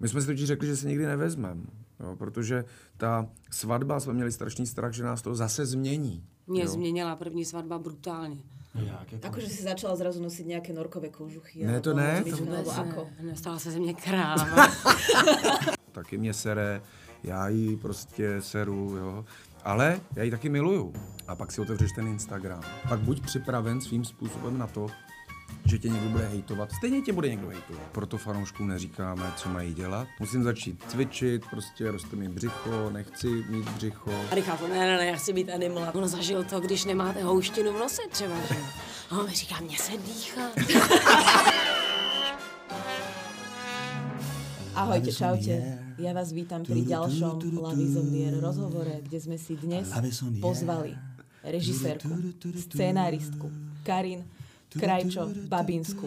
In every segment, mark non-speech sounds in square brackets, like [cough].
My jsme si totiž řekli, že se nikdy nevezmeme, jo, protože ta svatba, jsme měli strašný strach, že nás to zase změní. Mě jo. změnila první svatba brutálně. Jak, jako... Akože si začala zrazu nosiť nejaké norkové kožuchy. Ne, to ne, to alebo Vůbec ako? ne, nestala se ze mě kráva. [laughs] Taky mě sere, já jí prostě seru, jo. Ale já ji taky miluju. A pak si otevřeš ten Instagram. Pak buď připraven svým způsobem na to, že tě někdo bude hejtovat. Stejně tě bude někdo hejtovat. Proto fanouškům neříkáme, co mají dělat. Musím začít cvičit, prostě roste mi břicho, nechci mít břicho. A říká to, ne, ne, ne, já chci být animal. On zažil to, když nemáte houštinu v nose třeba, že? A on mi říká, mně se dýchá. [laughs] Ahojte, čaute. Ja vás vítam pri ďalšom Love is on the air rozhovore, kde sme si dnes pozvali režisérku, scenáristku Karin Krajčo Babinsku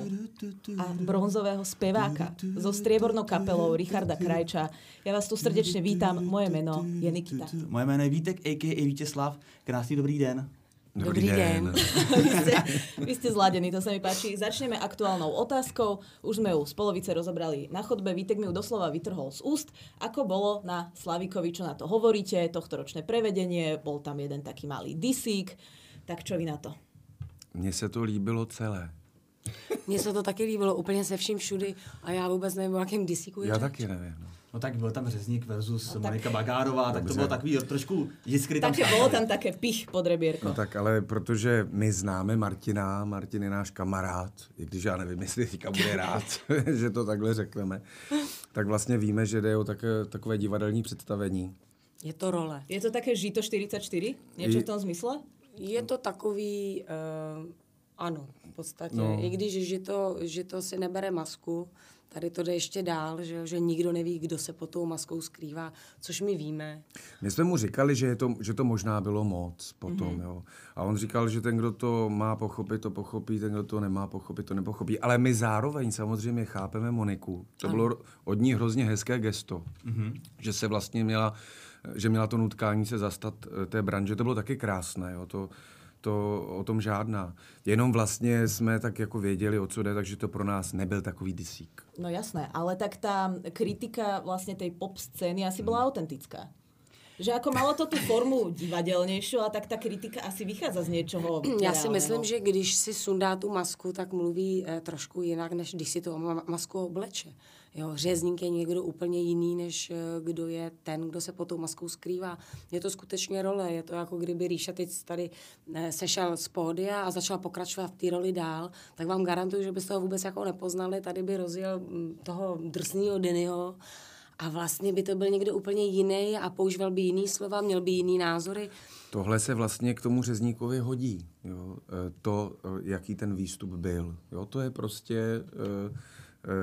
a bronzového speváka so striebornou kapelou Richarda Krajča. Ja vás tu srdečne vítam. Moje meno je Nikita. Moje jméno je Vítek, a.k.a. Vítězslav. Krásný dobrý den. Dobrý den. [laughs] Vy ste, vy ste zladení, to sa mi páči. Začneme aktuálnou otázkou. Už sme ju z polovice rozobrali na chodbe. Vítek mi ju doslova vytrhol z úst. Ako bolo na Slavikovi, čo na to hovoríte? Tohtoročné prevedenie, bol tam jeden taký malý disík. Tak čo vy na to? Mně se to líbilo celé. Mně se to taky líbilo úplně se vším všudy a já vůbec nevím, o jakém disíku je Já řeč. taky nevím. No. No tak byl tam Řezník versus No tak- Monika Bagárová, tak to Dobře. bylo takový trošku jiskry tam skákaly. bolo tam také pich pod rebierko. No tak ale protože my známe Martina, Martin je náš kamarád, i když já nevím, jestli teďka bude rád, [laughs] že to takhle řekneme, tak vlastně víme, že jde o také, takové divadelní představení. Je to role. Je to také Žito 44? Niečo v tom zmysle? Je to takový, uh, ano, v podstatě. No. I když že to, že to si nebere masku, tady to jde ještě dál, že, že nikdo neví, kdo se pod tou maskou skrývá, což my víme. My jsme mu říkali, že, je to, že to možná bylo moc potom, Mhm. mm-hmm. jo. A on říkal, že ten, kdo to má pochopit, to pochopí, ten, kdo to nemá pochopit, to nepochopí. Ale my zároveň samozřejmě chápeme Moniku. To ano. bylo od ní hrozně hezké gesto, mm-hmm. že se vlastně měla, že měla to nutkání se zastat eh, té branže. To bylo taky krásné, jo. To, to o tom žádná. Jenom vlastně jsme tak jako věděli, o co jde, takže to pro nás nebyl takový disík. No jasné, ale tak tá kritika vlastne tej pop scény asi bola autentická. Že ako malo to tú formu divadelnejšiu, a tak tá kritika asi vychádza z niečoho Já si myslím, že když si sundá tu masku, tak mluví eh, trošku jinak, než když si tu ma- masku obleče. Jo, řezník je někdo úplně jiný, než eh, kdo je ten, kdo se pod tou maskou skrývá. Je to skutečně role, je to jako kdyby Ríša teď tady eh, sešel z pódia a začal pokračovat v té roli dál, tak vám garantuju, že byste ho vůbec jako nepoznali, tady by rozjel mm, toho drsného Dennyho a vlastně by to byl někdo úplně jiný a používal by jiný slova, měl by jiný názory. Tohle se vlastně k tomu řezníkovi hodí. Jo? E, To, jaký ten výstup byl. Jo? To je prostě e,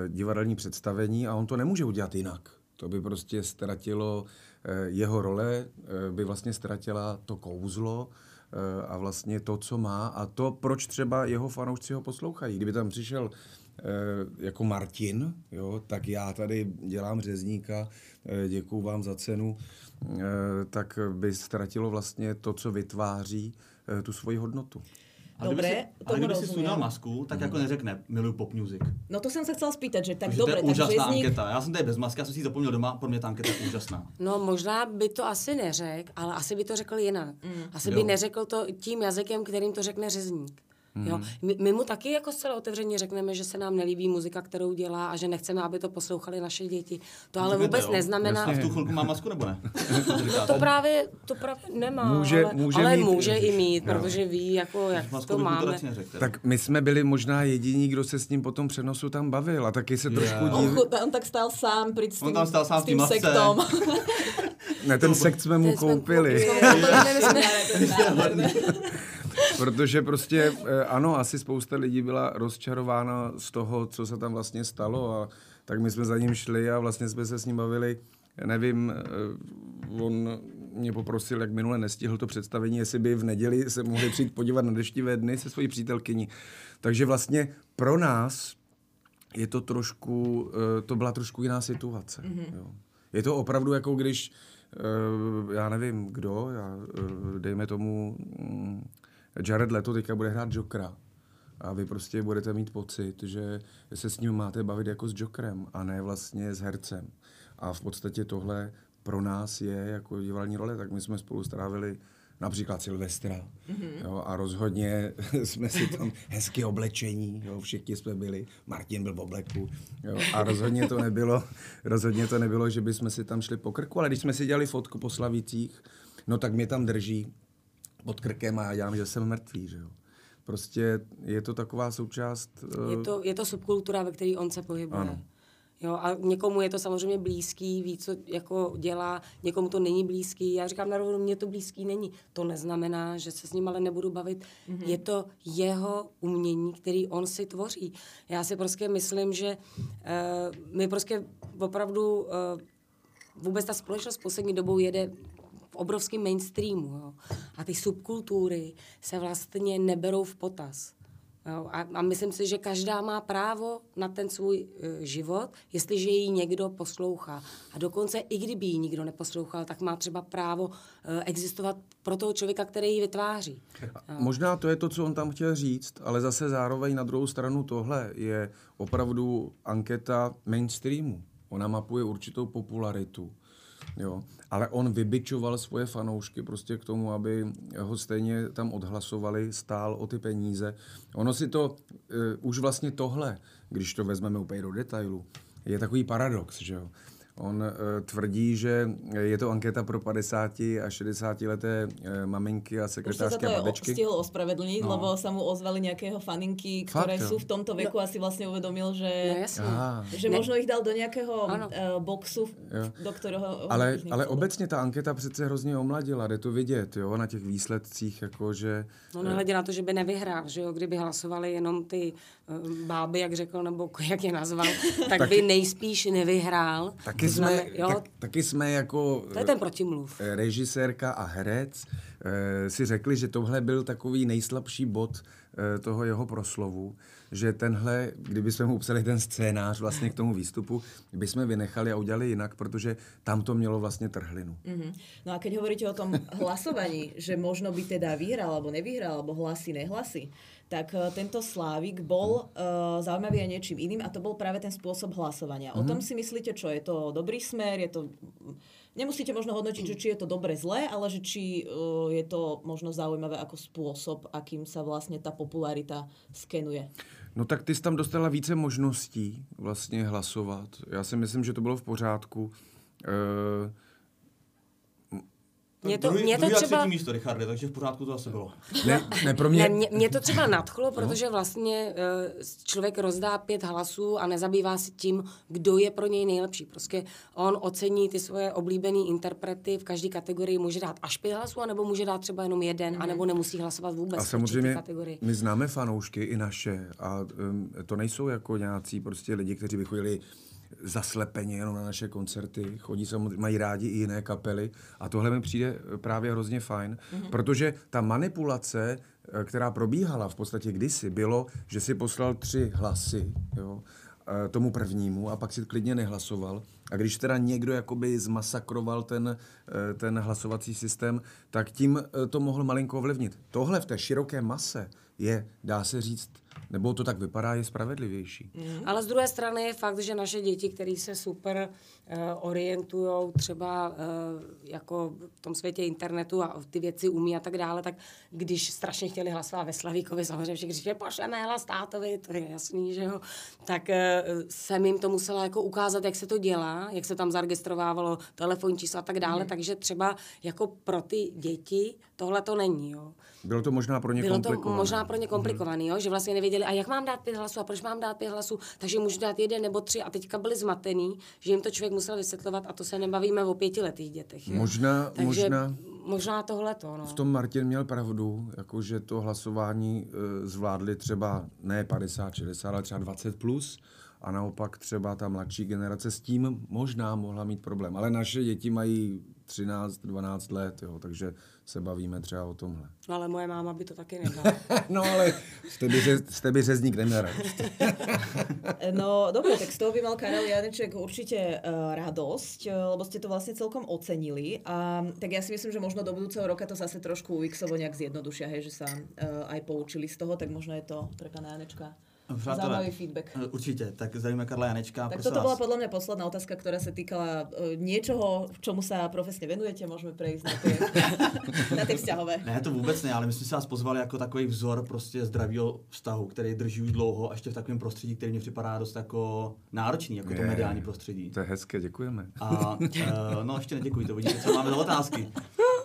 divadelní představení a on to nemůže udělat jinak. To by prostě ztratilo e, jeho role, e, by vlastně ztratila to kouzlo a vlastně to, co má a to, proč třeba jeho fanoušci ho poslouchají. Kdyby tam přišel jako Martin, jo, tak já tady dělám řezníka, děkuju vám za cenu, tak by ztratilo vlastně to, co vytváří tu svoji hodnotu. Ale Dobre, kdyby si, ale kdyby si sundal masku, tak jako neřekne miluju pop music. No to som sa chcela spýtať, že tak dobre, to je tak úžasná řezník... anketa. Já jsem tady bez masky, já jsem si ji zapomněl doma, pro mě ta anketa je úžasná. No možná by to asi neřekl, ale asi by to řekl jinak. Mm. Asi by Jo. neřekl to tím jazykem, kterým to řekne řezník. Jo. My, my mu taky jako zcela otevřeně řekneme, že se nám nelíbí muzika, kterou dělá a že nechceme, aby to poslouchali naše děti. To ale Řeknete, vůbec jo? neznamená... A v tu chvilku má masku nebo ne? [laughs] To právě, to právě nemá, Může- ale, může ale mít- může i mít, Jo. protože ví, jako, jak Masku to to máme. teda. Tak my jsme byli možná jediní, kdo se s ním po tom přenosu tam bavil a taky se trošku Jo. On, div... chu- on tak stál sám pri s On tým, tam stál sám s tým masce. sektom. Ne, ten sekt jsme mu Ten jsme koupili. Protože prostě, eh, ano, asi spousta lidí byla rozčarována z toho, co se tam vlastně stalo a tak my jsme za ním šli a vlastně jsme se s ním bavili, nevím, eh, on mě poprosil, jak minule nestihl to představení, jestli by v neděli se mohli přijít podívat na deštivé dny se svojí přítelkyní. Takže vlastně pro nás je to trošku, eh, to byla trošku jiná situace. Mm-hmm. Jo. Je to opravdu jako když, já nevím kdo, já, dejme tomu, mm, Jared Leto teďka bude hrát Jokera. a vy prostě budete mít pocit, že se s ním máte bavit jako s Jokerem a ne vlastně s hercem. A v podstatě tohle pro nás je jako divadelní role, tak my jsme spolu strávili například Silvestra. Mm-hmm. Jo, a rozhodně [laughs] jsme si tam hezky oblečení, jo, všichni jsme byli, Martin byl v obleku. Jo, a rozhodně to nebylo, rozhodně to nebylo, že bychom si tam šli po krku, ale když jsme si dělali fotku po Slavících, no tak mě tam drží pod krkem a já dělám, že jsem mrtvý, že jo. Prostě je to taková součást... Je to, je to subkultura, ve které on se pohybuje. Ano. Jo, a někomu je to samozřejmě blízký, ví, co jako dělá, někomu to není blízký. Já říkám na rovinu, mně to blízký není. To neznamená, že se s ním ale nebudu bavit. Mm-hmm. Je to jeho umění, který on si tvoří. Já si prostě myslím, že uh, my prostě opravdu uh, vůbec ta společnost poslední dobou jede v obrovském mainstreamu. Jo. A ty subkultury se vlastně neberou v potaz. Jo, a, a myslím si, že každá má právo na ten svůj e, život, jestliže ji někdo poslouchá. A dokonce i kdyby ji nikdo neposlouchal, tak má třeba právo e, existovat pro toho člověka, který ji vytváří. A možná to je to, co on tam chtěl říct, ale zase zároveň na druhou stranu tohle je opravdu anketa mainstreamu. Ona mapuje určitou popularitu. Jo. Ale on vybičoval svoje fanoušky prostě k tomu, aby ho stejně tam odhlasovali, stál o ty peníze. Ono si to, uh, už vlastně tohle, když to vezmeme úplně do detailu, je takový paradox, že jo. On uh, tvrdí, že je to anketa pro 50 a 60 leté uh, maminky a sekretářské a babečky. Už stihl ospravedlniť, no. lebo sa mu ozvali nejakého faninky, ktoré Fakt, sú v tomto veku no. asi vlastne uvedomil, že, no, že ne. možno ich dal do nejakého uh, boxu, jo. do ktorého... Ale, ale obecně ta anketa přece hrozně omladila, jde to vidět, jo, na těch výsledcích, jako že... No nehledě na to, že by nevyhrál, že jo, kdyby hlasovali jenom ty báby, jak řekl, nebo jak je nazval, [laughs] tak, tak by nejspíš nevyhrál. Taky jsme, jo? Tak, taky jsme jako to je ten protimluv. Eh, režisérka a herec eh, si řekli, že tohle byl takový nejslabší bod eh, toho jeho proslovu, že tenhle, kdyby jsme mu upsali ten scénář vlastně k tomu výstupu, by jsme vynechali a udělali jinak, protože tam to mělo vlastně trhlinu. Mm-hmm. No a keď hovoríte o tom hlasovaní, že možno by teda vyhral alebo nevyhral, alebo hlasy, nehlasy, tak uh, tento Slávik bol uh, zaujímavý aj niečím iným a to bol práve ten spôsob hlasovania. Mm-hmm. O tom mhm. si myslíte čo? Je to dobrý smer? Je to... Nemusíte možno hodnotiť, že či je to dobre zlé, ale že či uh, je to možno zaujímavé ako spôsob, akým sa vlastne tá popularita skenuje. No tak ty jsi tam dostala více možností vlastně hlasovat. Já si myslím, že to bylo v pořádku. Uh, mě to, druhý, mě to třeba... místo, Richarde, takže v pořádku to asi bylo. Ne, ne pro mě... Ne, mě, mě to třeba nadchlo, no. protože vlastně uh, člověk rozdá pět hlasů a nezabývá se tím, kdo je pro něj nejlepší. Prostě on ocení ty svoje oblíbené interprety v každé kategorii, může dát až pět hlasů, anebo může dát třeba jenom jeden, mm. anebo nemusí hlasovat vůbec a samozřejmě kategorii. my známe fanoušky i naše a um, to nejsou jako nějací prostě lidi, kteří by chodili zaslepeně jenom na naše koncerty, chodí samozřejmě, mají rádi i jiné kapely a tohle mi přijde právě hrozně fajn, mm-hmm. protože ta manipulace, eh, která probíhala v podstatě kdysi, bylo, že si poslal tři hlasy, jo, eh, tomu prvnímu a pak si klidně nehlasoval. A když teda někdo jakoby zmasakroval ten, eh, ten hlasovací systém, tak tím to mohl malinko ovlivnit. Tohle v té široké mase je, dá se říct, nebo to tak vypadá, je spravedlivější. Mm. Ale z druhé strany je fakt, že naše děti, které se super uh, orientují třeba uh, jako v tom světě internetu a ty věci umí a tak dále, tak když strašně chtěli hlasovat ve Slavíkovi, samozřejmě všichni říkali, pošleme hlas tátovi, to je jasný, že jo, tak uh, jsem jim to musela jako ukázat, jak se to dělá, jak se tam zaregistrovávalo telefonní číslo a tak dále, mm. takže třeba jako pro ty děti tohle to není, jo. Bylo to možná pro ně Bylo komplikované. to možná pro ně komplikované, mm. jo, že vlastně nevěděli, a jak mám dát pět hlasů a proč mám dát pět hlasů, takže můžu dát jeden nebo tři a teďka byli zmatený, že jim to člověk musel vysvětlovat a to se nebavíme o pětiletých dětech. Jo. Možná, takže možná, možná tohle to. No. V tom Martin měl pravdu, jakože to hlasování e, zvládli třeba ne 50, 60, ale třeba 20 plus a naopak třeba ta mladší generace s tím možná mohla mít problém. Ale naše děti mají 13-12 let, jo, takže se bavíme třeba o tomhle. No ale moje máma by to taky [laughs] nedala. no ale jste by, jste by řezník neměl [laughs] No dobre, tak z toho by mal Karel Janeček určite uh, radosť, uh, lebo ste to vlastne celkom ocenili. A tak ja si myslím, že možno do budúceho roka to zase trošku UXovo nejak zjednodušia, hej, že sa uh, aj poučili z toho, tak možno je to pre pana Janečka Přátelé, Zaujímavý feedback. Eh, určite, tak zdravíme Karla Janečka. Tak toto vás. bola podľa mňa posledná otázka, ktorá sa týkala uh, niečoho, čomu sa profesně venujete, môžeme prejsť na tie, [laughs] na tie vzťahové. Ne, to vůbec ne, ale my jsme se vás pozvali jako takový vzor prostě zdravého vztahu, který drží už dlouho a ještě v takovém prostředí, který mi připadá dost jako náročný, jako je, to mediální prostředí. To je hezké, děkujeme. A uh, no ještě neděkuji, to vidíte, co máme za otázky.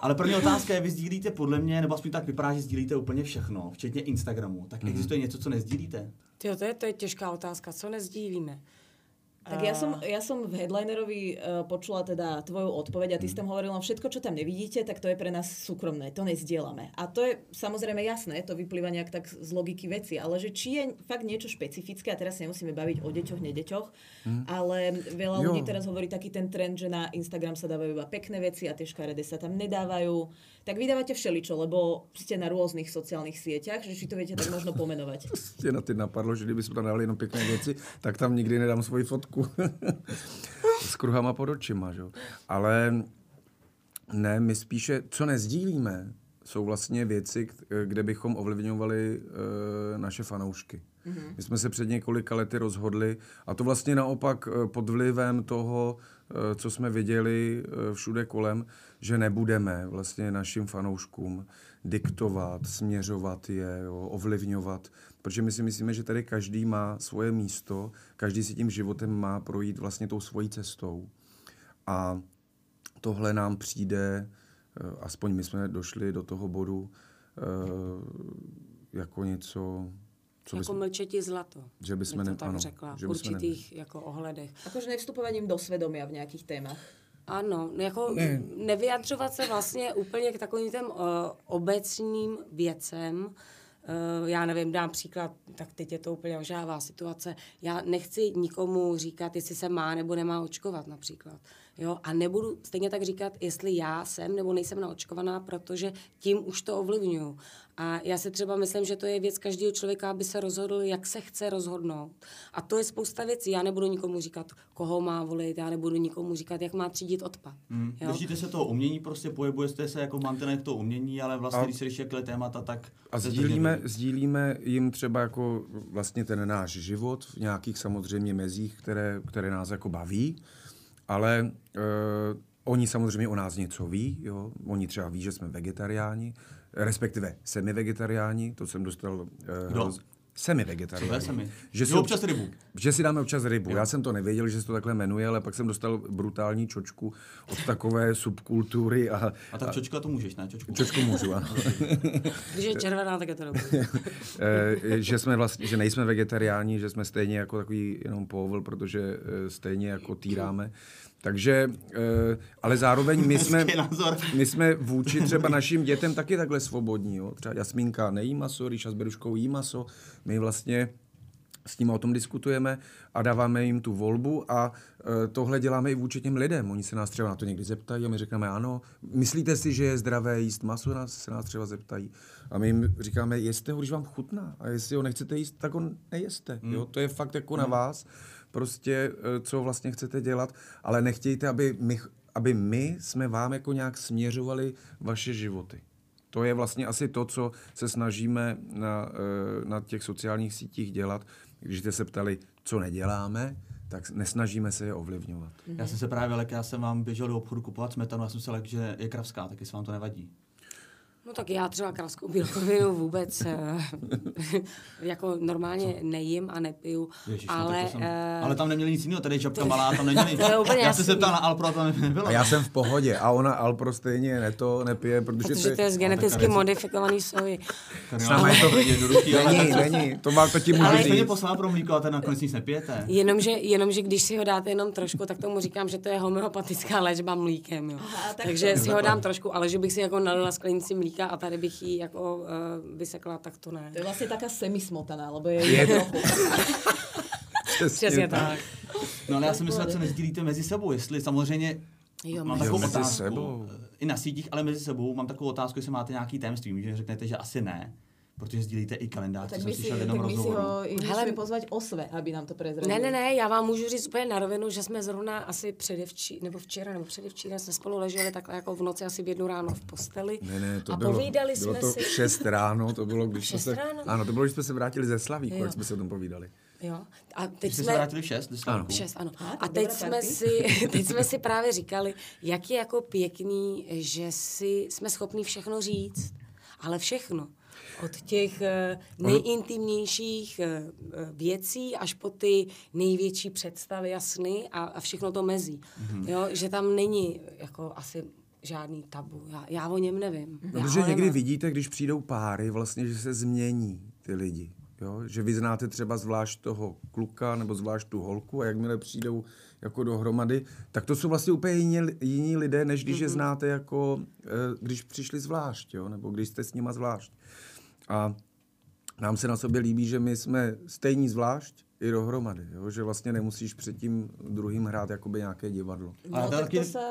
Ale první otázka je, vy sdílíte podle mě, nebo aspoň tak vypadá, že sdílíte úplně všechno, včetně Instagramu. Tak mm-hmm. existuje něco, co nezdílíte? Tyjo, to je, to je těžká otázka. Co nezdílíme? Tak ja som, ja som v headlinerovi uh, počula teda tvoju odpoveď a ty si tam hovorila, no všetko, čo tam nevidíte, tak to je pre nás súkromné, to nezdielame. A to je samozrejme jasné, to vyplýva nejak tak z logiky veci, ale že či je fakt niečo špecifické, a teraz sa nemusíme baviť o deťoch, nedeťoch, mm. ale veľa jo. ľudí teraz hovorí taký ten trend, že na Instagram sa dávajú iba pekné veci a tie škaredé sa tam nedávajú tak vydávate všeličo, lebo ste na rôznych sociálnych sieťach, že či to viete tak možno pomenovať. [laughs] Ste na ty napadlo, že kdyby sme tam dali jenom pekné věci, tak tam nikdy nedám svoji fotku. [laughs] S kruhama pod očima, že? Ale ne, my spíše, co nezdílíme, jsou vlastně věci, kde bychom ovlivňovali e, naše fanoušky. Mm-hmm. My jsme se před několika lety rozhodli, a to vlastně naopak e, pod vlivem toho, e, co jsme viděli e, všude kolem, že nebudeme vlastně našim fanouškům diktovat, směřovat je, jo, ovlivňovat, protože my si myslíme, že tady každý má svoje místo, každý si tím životem má projít vlastně tou svojí cestou. A tohle nám přijde, eh, aspoň my jsme došli do toho bodu, eh, jako něco, co jako bys... mlčetí zlato. Že bychom ne, tak ano, řekla, že v určitých jako ohledech. Jakože nevstupovaním do svědomí v nějakých témach. Ano, jako ne. nevyjadřovat se vlastně úplně k takovým těm uh, obecným věcem, uh, já nevím, dám příklad, tak teď je to úplně ožává situace. Já nechci nikomu říkat, jestli se má nebo nemá očkovat například. Jo? A nebudu stejně tak říkat, jestli já jsem nebo nejsem naočkovaná, protože tím už to ovlivňuju. A já si třeba myslím, že to je věc každého člověka, aby se rozhodl, jak se chce rozhodnout. A to je spousta věcí. Já nebudu nikomu říkat, koho má volit, já nebudu nikomu říkat, jak má třídit odpad. Hmm. Držíte se toho umění, prostě pohybujete se jako mantenek toho umění, ale vlastně, a, když se řeší témata, tak... A sdílíme, sdílíme jim třeba jako vlastně ten náš život v nějakých samozřejmě mezích, které, které nás jako baví ale uh, oni samozřejmě o nás něco ví, jo? oni třeba ví, že jsme vegetariáni, respektive semi-vegetariáni, to jsem dostal uh, no. Semi vegetarián. Semi. Že si občas rybu. Že si dáme občas rybu. Jo. Já jsem to nevěděl, že se to takhle jmenuje, ale pak jsem dostal brutální čočku od takové subkultury. A, a tak čočka to můžeš, ne? Čočku, čočku můžu, ano. [laughs] Když je červená, tak je to dobré. [laughs] Eh, že, jsme vlastně, že nejsme vegetariáni, že jsme stejně jako takový jenom povol, protože eh, stejně jako týráme. Takže, eh, ale zároveň my jsme, my jsme vůči třeba našim dětem taky takhle svobodní. Jo? Třeba Jasmínka nejí maso, Ríša s Beruškou jí maso. My vlastně s nimi o tom diskutujeme a dáváme jim tu volbu a e, tohle děláme i vůči těm lidem. Oni se nás třeba na to někdy zeptají a my řekneme ano. Myslíte si, že je zdravé jíst maso? Nás, se nás třeba zeptají. A my jim říkáme, jeste ho, když vám chutná. A jestli ho nechcete jíst, tak ho nejeste. Hmm. Jo? To je fakt jako hmm. na vás prostě, eh, co vlastně chcete dělat, ale nechtějte, aby my, aby my jsme vám jako nějak směřovali vaše životy. To je vlastně asi to, co se snažíme na, eh, na těch sociálních sítích dělat. Když jste se ptali, co neděláme, tak nesnažíme se je ovlivňovat. Já jsem se právě lek, já jsem vám běžel do obchodu kupovat smetanu, já jsem se lek, že je kravská, tak jestli vám to nevadí. No tak já třeba kráskou bílkovinu vůbec eh, [laughs] jako normálně Co? nejím a nepiju, Ježiš, no ale... No, jsem, uh, ale tam neměli nic jiného, tady žabka [laughs] malá, tam neměli. to je úplně já jsem se ptal na Alpro a tam [laughs] nebylo. A já jsem v pohodě a ona Alpro stejně ne to nepije, protože, protože to je z geneticky modifikovaný soji. Sama je to není, není, to má to ti můžu říct. Ale poslala pro mlíko a ten nakonec nic nepijete. Jenomže, jenomže když si ho dáte jenom trošku, tak tomu říkám, že to je homeopatická léčba mlíkem. Jo. Aha, Takže si ho dám trošku, ale že bych si jako nalila sklenici mlíka mlíka a tady bych ji jako uh, vysekla, tak to ne. To je vlastně taká semismotaná, lebo je, je trochu. [laughs] Přesně tak. No ale já si myslím, co nezdílíte mezi sebou, jestli samozřejmě Jo, mám takovou mezi otázku. sebou. I na sítích, ale mezi sebou mám takovou otázku, jestli máte nějaký tajemství. Můžete řeknete, že asi ne, protože sdílíte i kalendář, co Tak jsem my si, slyšel v tak my si rozhovoru. ho i Hele- musíme pozvať osve, aby nám to prezradil. Ne, ne, ne, já vám můžu říct úplně na rovinu, že jsme zrovna asi předevčí, nebo včera, nebo předevčíra jsme spolu leželi takhle jako v noci asi v jednu ráno v posteli. Ne, ne, to a bylo, povídali bylo jsme to si. v 6 ráno, to bylo, když jsme šest se, ráno? ano, to bylo, když jsme se vrátili ze Slavíku, jak jsme se o tom povídali. Jo. A teď Když jste se jsme... vrátili v 6 do Slavku? V šest, ano. A, teď jsme, party. si, [laughs] teď jsme si právě říkali, jak je jako pěkný, že si jsme schopni všechno říct, ale všechno. Od těch eh, nejintimnějších eh, eh, věcí až po ty největší představy a sny a, a všechno to mezí. Mhm. Jo, že tam není jako asi žádný tabu. Já, já o něm nevím. No, protože někdy nemám. vidíte, když přijdou páry, vlastně, že se změní ty lidi. Jo? Že vy znáte třeba zvlášť toho kluka nebo zvlášť tu holku a jakmile přijdou jako dohromady, tak to jsou vlastně úplně jiní, jiní lidé, než když mm-hmm. je znáte jako, když přišli zvlášť, jo? nebo když jste s nima zvlášť. A nám se na sobě líbí, že my jsme stejní zvlášť i dohromady, jo? že vlastně nemusíš před tím druhým hrát jakoby nějaké divadlo. No, to tak taky- to sa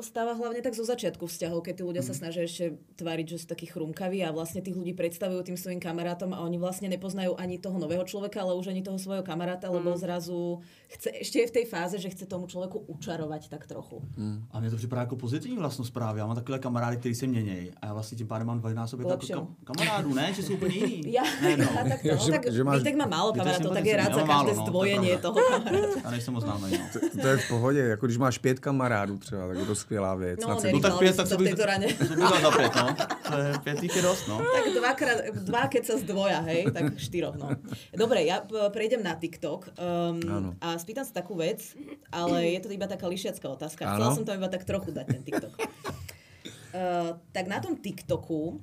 stáva hlavne tak zo začiatku vzťahov, keď tí ľudia Mhm. sa snažia ešte tváriť, že sú takí chrumkaví a vlastne tých ľudí predstavujú tým svojim kamarátom a oni vlastne nepoznajú ani toho nového človeka, ale už ani toho svojho kamaráta, Mhm. lebo zrazu chce, ešte je v tej fáze, že chce tomu človeku učarovať tak trochu. A mně to připadá jako pozitivní vlastnost právě. Já mám takové kamarády, kteří se měnějí. A já vlastně tím pádem mám dvojnásobek kam, kamarádů, ne? Že jsou úplně jiný. [laughs] Ja, ne, no. ja takto, [laughs] no, Že- tak že máš- Vítek má málo kamarátov, tak je rád Já za málo, no, to je zdvojenie pravda. toho kamaráta. Já nejsem moc známý, no. To, to je v pohodě, jako když máš pět kamarádů třeba, tak je to skvělá věc. No, No tak pět, tak to bych, za pět, no. To pět jich je dost, no. Tak dvakrát, dva keď sa zdvoja, hej, tak štyroch, no. Dobre, ja prejdem na TikTok um, a spýtam sa takú vec, ale je to iba taká lišiacká otázka. Chcela Áno. som tam iba tak trochu dať ten TikTok. Uh, tak na tom TikToku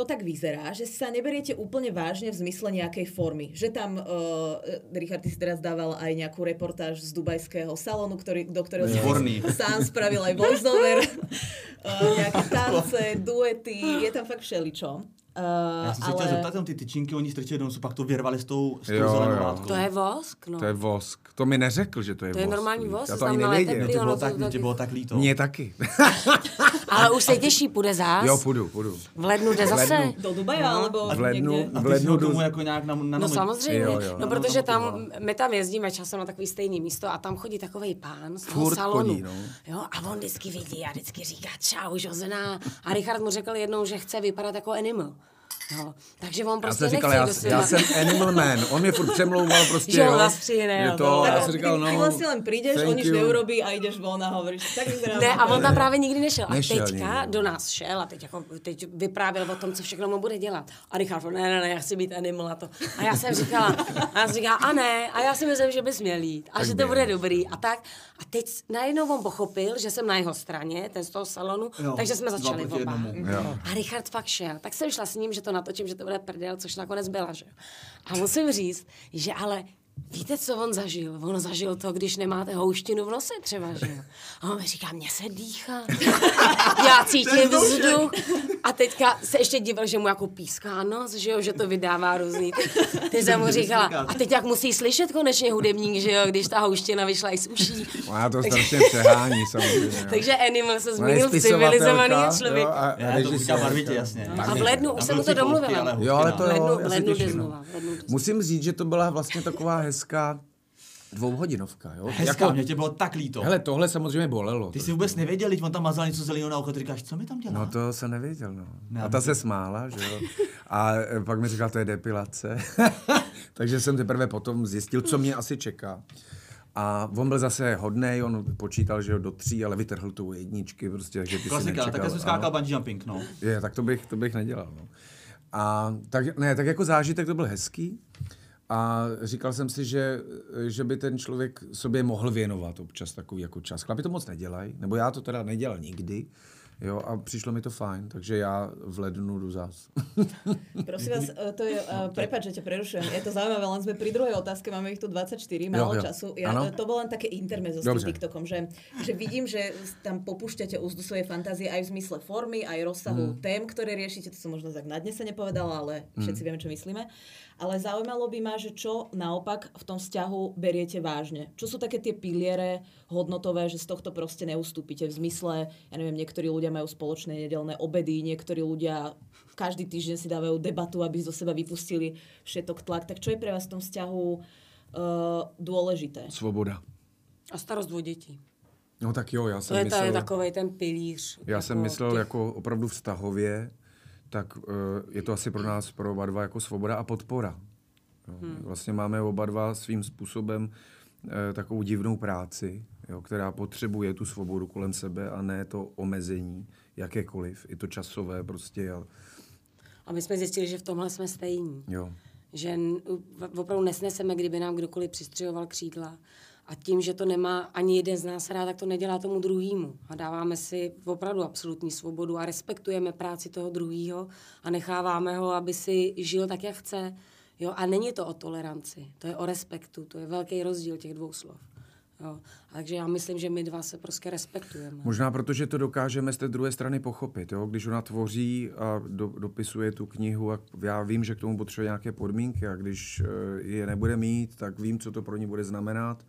to tak vyzerá, že sa neberiete úplne vážne v zmysle nejakej formy. Že tam, uh, Richard, ty si teraz dával aj nejakú reportáž z dubajského salónu, ktorý, do ktorého si [laughs] sám spravil aj voiceover, uh, [laughs] nejaké tance, duety, je tam fakt všeličo. Uh, Já jsem se chtěl zeptat, tam ty tyčinky, oni strčili do nosu, pak to vyrvali s tou, s tou Jo, zelenou jo. látkou. To je vosk, no. To je vosk. To mi neřekl, že to je To je vosk. normální vosk, Já to to ani nevěděl. Tě bylo to tak, bylo tak líto. Mně taky. [laughs] Ale už se těší, půjde zás. jo, půjdu, půjdu. V lednu jde V zase. lednu. Do Dubaja, alebo v lednu- v lednu tomu jako nějak na, na No samozřejmě, Jo, jo. no No, protože no, tam, motivoval. my tam jezdíme často na takový stejný místo a tam chodí takový pán z toho salonu. chodí, no. Jo, a on vždycky vidí a vždycky říká čau, žozená. A Richard mu řekl jednou, že chce vypadat jako animal. Jo, takže on Já prostě jsem říkal, já, já jsem animal man. On mě furt přemlouval prostě, Že jo. zastřihne, že jo, to, to- a já Tak jsem říkal, no, ty vlastně len prídeš, thank on you. neurobí a ideš von a hovoríš, tak. [laughs] Ne, a on tam právě nikdy nešel. A Nešel teďka nikdy. do nás šel a teď, jako, teď vyprávěl o tom, co všechno mu bude dělat. A Richard, ne, ne, ne, já chci být animal a to. A já jsem říkala, a já jsem říkala, a ne, a já si myslím, že bys měl jít. A Tak že to bude dobrý. A tak. A teď najednou on pochopil, že jsem na jeho straně, ten z toho salonu, Jo, takže jsme začali oba. A Richard fakt šel. Tak jsem šla s ním, že to natočím, že to bude prdel, což nakonec byla, že. A musím říct, že ale Víte, co on zažil? On zažil to, když nemáte houštinu v nose třeba, že jo? A on mi říká, mně se dýchá. [laughs] Já cítím vzduch. A teďka se ještě divil, že mu jako píská nos, že jo, že to vydává různý. Ty jsem mu říkala, a teď jak musí slyšet konečně hudebník, že jo, když ta houština vyšla i z uší. Ona to strašně přehání samozřejmě. jo. Takže Animal se změnil v civilizovaný člověk. jo, a Já to říkám barvitě, jasně. A v lednu už jsem mu to domluvila. Jo, ale to V lednu, jo, lednu v lednu jde znova. Musím říct, že to byla vlastně taková hezká dvouhodinovka. Jo? Hezká, mě tě bylo tak líto. Hele, tohle samozřejmě bolelo. Ty jsi vůbec nevěděl, když on tam mazal něco zeleného na oko, ty říkáš, co mi tam dělá? No to jsem nevěděl, no. Ne, A ta se smála, že jo. A e, pak mi říkala, to je depilace. [laughs] Takže jsem teprve potom zjistil, co mě asi čeká. A on byl zase hodnej, on počítal, že do tří, ale vytrhl tu jedničky, prostě, takže ty si Klasika, takhle jsem skákal bungee jumping, no. Je, tak to bych, to bych nedělal. No. A tak, ne, tak jako zážitek to byl hezký. A říkal jsem si, že, že by ten člověk sobě mohl věnovat občas takový jako čas. Chlapi to moc nedělají, nebo já to teda nedělal nikdy, Jo, a přišlo mi to fajn, takže já v lednu jdu zás. [laughs] Prosím vás, e, to je, uh, prepáč, že ťa prerušujem, je to zaujímavé, len sme pri druhej otázke, máme ich tu 24, málo jo. času. Ja, Ano. to bolo len také intermezo s tým. TikTokom, že, že vidím, že tam popúšťate úzdu svojej fantázie aj v zmysle formy, aj rozsahu Mhm. tém, ktoré riešite, to som možno tak nadnesene povedala, ale všetci vieme, čo myslíme. Ale zaujímalo by ma, že čo naopak v tom vzťahu beriete vážne. Čo sú také tie piliere hodnotové, že z tohto proste neustúpite v zmysle, ja neviem, niektorí ľudia majú spoločné nedelné obedy, niektorí ľudia každý týždeň si dávajú debatu, aby zo seba vypustili všetok tlak. Tak čo je pre vás v tom vzťahu uh, dôležité? Svoboda. A starost o děti. No tak jo, já To jsem je myslel... myslel... takový ten pilíř. Já jsem myslel těch- jako opravdu vztahově, tak uh, je to asi pro nás, pro oba dva, jako svoboda a podpora. Jo. Hmm. Vlastně máme oba dva svým způsobem uh, takovou divnou práci, jo, která potřebuje tu svobodu kolem sebe a ne to omezení jakékoliv, i to časové prostě. A, A my jsme zjistili, že v tomhle jsme stejní. jo. Že opravdu nesneseme, kdyby nám kdokoliv přistřihoval křídla. A tím, že to nemá ani jeden z nás rád, tak to nedělá tomu druhému. A dáváme si opravdu absolutní svobodu a respektujeme práci toho druhého a necháváme ho, aby si žil tak, jak chce. Jo? A není to o toleranci, to je o respektu, to je velký rozdíl těch dvou slov. Jo? Takže já myslím, že my dva se prostě respektujeme. Možná protože to dokážeme z té druhé strany pochopit. Jo? Když ona tvoří a do, dopisuje tu knihu, a já vím, že k tomu potřebuje nějaké podmínky a když eh, je nebude mít, tak vím, co to pro ní bude znamenat.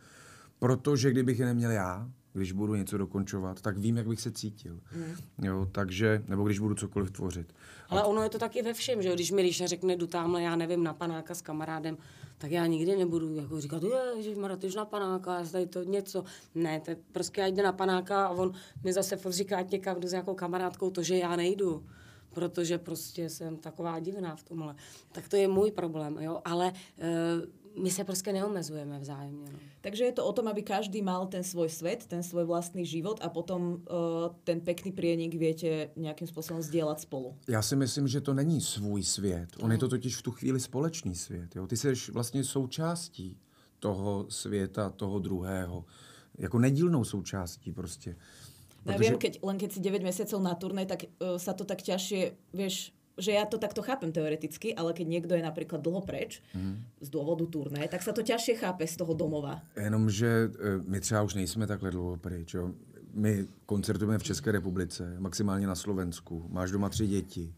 Protože kdybych je neměl já, když budu něco dokončovat, tak vím, jak bych se cítil. Mm. Jo, takže, nebo když budu cokoliv tvořit. Ale ono je to taky ve všem, že jo? když mi Líša řekne, jdu tamhle, já nevím, na panáka s kamarádem, tak já nikdy nebudu jako říkat, že Mara, ty jsi na panáka, já tady to něco. Ne, to prostě já jde na panáka a on mi zase říká, někam jdu s nějakou kamarádkou, to, že já nejdu protože prostě jsem taková divná v tomhle. Tak to je můj problém, jo, ale uh, my se prostě neomezujeme vzájemně. No. Takže je to o tom, aby každý mal ten svoj svet, ten svoj vlastný život a potom uh, ten pekný prienik viete nejakým spôsobom zdieľať spolu. Já si myslím, že to není svůj svět. On je to totiž v tu chvíli společný svět. Jo? Ty jsi vlastně součástí toho světa, toho druhého. Jako nedílnou součástí prostě. No ja viem, keď, len keď si 9 mesiacov na turnej, tak uh, sa to tak ťažšie, vieš, že ja to takto chápem teoreticky, ale keď niekto je napríklad dlho preč mm. z dôvodu turné, tak sa to ťažšie chápe z toho domova. Jenomže eh, my třeba už nejsme takhle dlouho pryč. Jo? My koncertujeme v České republice, maximálně na Slovensku. Máš doma tři děti.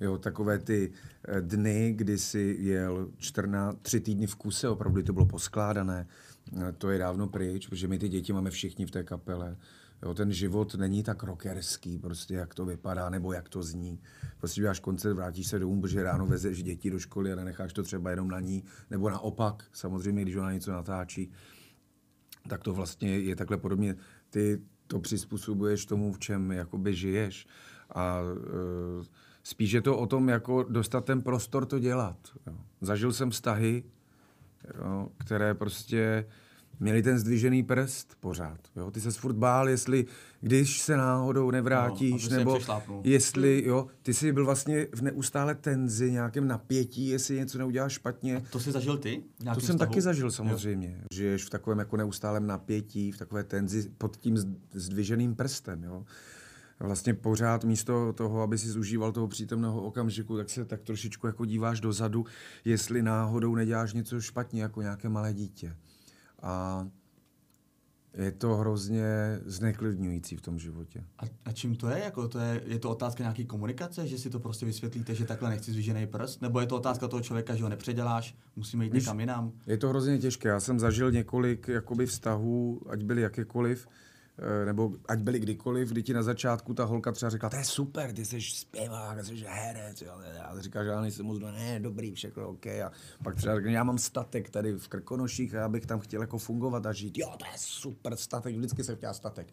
Jo, takové ty eh, dny, kdy si jel 14, tři týdny v kuse, opravdu to bylo poskládané, eh, to je dávno pryč, protože my ty děti máme všichni v té kapele. Jo, ten život není tak rockerský, prostě jak to vypadá, nebo jak to zní. Prostě děláš koncert, vrátíš se domů, protože ráno vezeš děti do školy a nenecháš to třeba jenom na ní, nebo naopak, samozřejmě, když ona něco natáčí tak to vlastně je takhle podobně. Ty to přizpůsobuješ tomu, v čem jakoby žiješ. A e, spíš je to o tom, jako dostat ten prostor to dělat. Jo. Zažil jsem vztahy, jo, které prostě měli ten zdvižený prst pořád. Jo. Ty se furt bál, jestli když se náhodou No, nevrátíš, je nebo jestli, jo, ty jsi byl vlastně v neustále tenzi, nějakém napětí, jestli něco neuděláš špatně. To jsi zažil ty? To jsem vztahu? taky zažil samozřejmě. Jo. Žiješ v takovém jako neustálém napětí, v takové tenzi pod tím zd- zdviženým prstem. Jo. Vlastně pořád místo toho, aby si zužíval toho přítomného okamžiku, tak se tak trošičku jako díváš dozadu, jestli náhodou neděláš něco špatně jako nějaké malé dítě. A je to hrozně zneklidňující v tom životě. A, a čím to je? Jako to je? Je to otázka nějaké komunikace, že si to prostě vysvětlíte, že takhle nechci zvížený prst? Nebo je to otázka toho člověka, že ho nepředěláš, musíme jít Víš- někam jinam? Je to hrozně těžké. Já jsem zažil několik jakoby vztahů, ať byly jakékoliv, nebo ať byly kdykoliv, kdy ti na začátku ta holka třeba řekla, to je super, ty jsi zpěvák, jsi herec, jo. a říká, že já nejsem moc, ne, dobrý, všechno OK. A pak třeba řekne, já mám statek tady v Krkonoších a já bych tam chtěl jako fungovat a žít. Jo, to je super statek, vždycky jsem chtěl statek.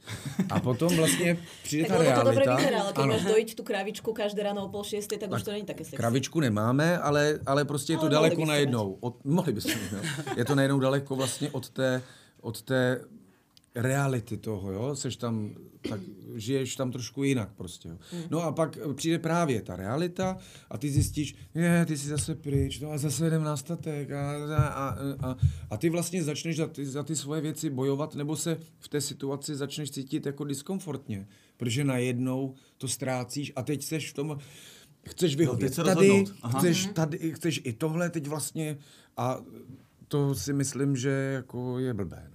A potom vlastně přijde Tak ta lebo to realita. vyzerá, ale Ano. máš dojiť tú kravičku každé ráno o pol šiestej, tak, už to není také sexy. Kravičku nemáme, ale, ale prostě je to Ale daleko najednou. Od, mohli byste, no. Je to najednou daleko vlastně od té, od té reality toho, jo, seš tam, tak žiješ tam trošku jinak prostě, jo. No a pak přijde právě ta realita a ty zjistíš, je, ty jsi zase pryč, no a zase jdem na statek a, a, a, a ty vlastně začneš za ty, za ty svoje věci bojovat nebo se v té situaci začneš cítit jako diskomfortně, protože najednou to ztrácíš a teď seš v tom, chceš vyhovět se tady, chceš tady, chceš i tohle teď vlastně a to si myslím, že jako je blbé. No.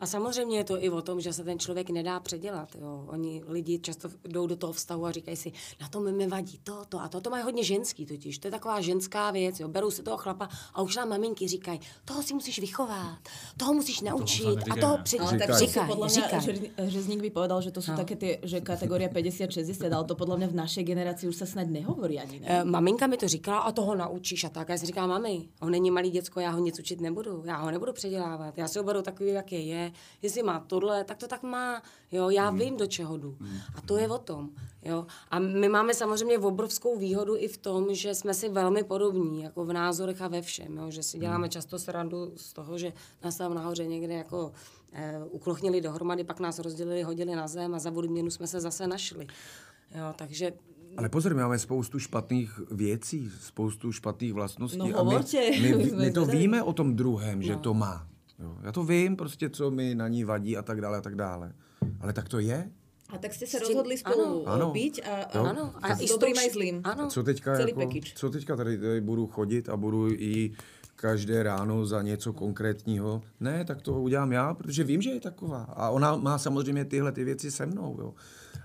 A samozřejmě je to i o tom, že se ten člověk nedá předělat. Jo. Oni lidi často jdou do toho vztahu a říkají si, na tom mi vadí to, to a to. To mají hodně ženský totiž. To je taková ženská věc. Jo. Berou si toho chlapa a už nám maminky říkají, toho si musíš vychovat, toho musíš naučit fakt a toho při... Ale tak to říkají. že, Řezník by povedal, že to sú také tie, že kategória 50-60, ale to podľa mňa v našej generácii už sa snad nehovorí ani. Ne? Eh, Maminka mi to říkala a toho naučíš a tak. A já si říkám, mami, on není malý děcko, já ho nic učit nebudu, já ho nebudu předělávat, já si ho beru takový, jaký je, jestli má tohle, tak to tak má, jo, já vím, do čeho jdu. A to je o tom, jo. A my máme samozřejmě obrovskou výhodu i v tom, že jsme si velmi podobní, jako v názorech a ve všem, jo, že si děláme často srandu z toho, že nás tam nahoře někde jako eh, uklochnili dohromady, pak nás rozdělili, hodili na zem a za odměnu jsme se zase našli. Jo, takže Ale pozor, my máme spoustu špatných věcí, spoustu špatných vlastností. No, a my, my, [laughs] my to víme o tom druhém, že to má. Jo. Já to vím, prostě, co mi na ní vadí a tak dále a tak dále. Ale tak to je. A tak ste sa S tím- rozhodli spolu Ano. byť a, a. Ano, a i s dobrým š- zlým. Ano. Co teďka, Celý jako, package. co teďka tady, tady budu chodit a budu i každé ráno za něco konkrétního. Ne, tak to udělám já, protože vím, že je taková. A ona má samozřejmě tyhle ty věci se mnou. Jo.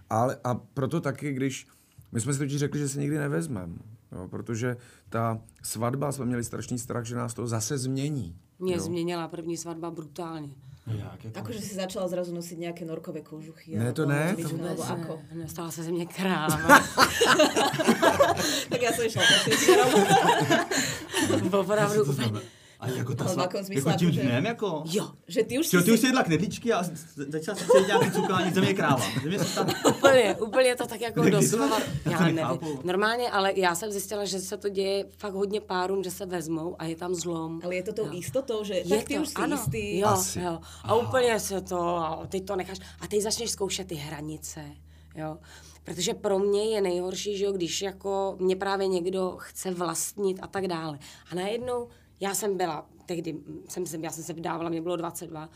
Ale, a proto taky, když... My jsme si totiž řekli, že se nikdy nevezmeme. Jo, protože ta svatba, jsme měli strašný strach, že nás to zase změní. Mě jo. změnila první svatba brutálně. Jak, jako? Akože si začala zrazu nosiť nejaké norkové kožuchy. Ne, to ne, cvičné, to- Vůbec ako? ne, nestala se ze mě kráva. [laughs] tak išla takým smerom. Opravdu úplně. A jako ta sva- jako tím jakože- dnem, jako? Jo, Že ty už Čo, si ty už si... si jedla knedlíčky a začala si cítit nějaký cukání, země kráva. Země se tam... úplně, úplně to tak jako doslova, já já to nevím. nechápu. Normálně, ale já jsem zjistila, že se to děje fakt hodně párům, že se vezmou a je tam zlom. Ale je to tou istotou, že Je tak ty to, už si ano, istý. Jo, Asi. jo. A úplně se to, a teď to necháš. A teď začneš zkoušet ty hranice, jo. Protože pro mě je nejhorší, že jo, když jako mě právě někdo chce vlastnit a tak dále. A najednou, já jsem byla, tehdy jsem se, já jsem se vydávala, mě bylo 22,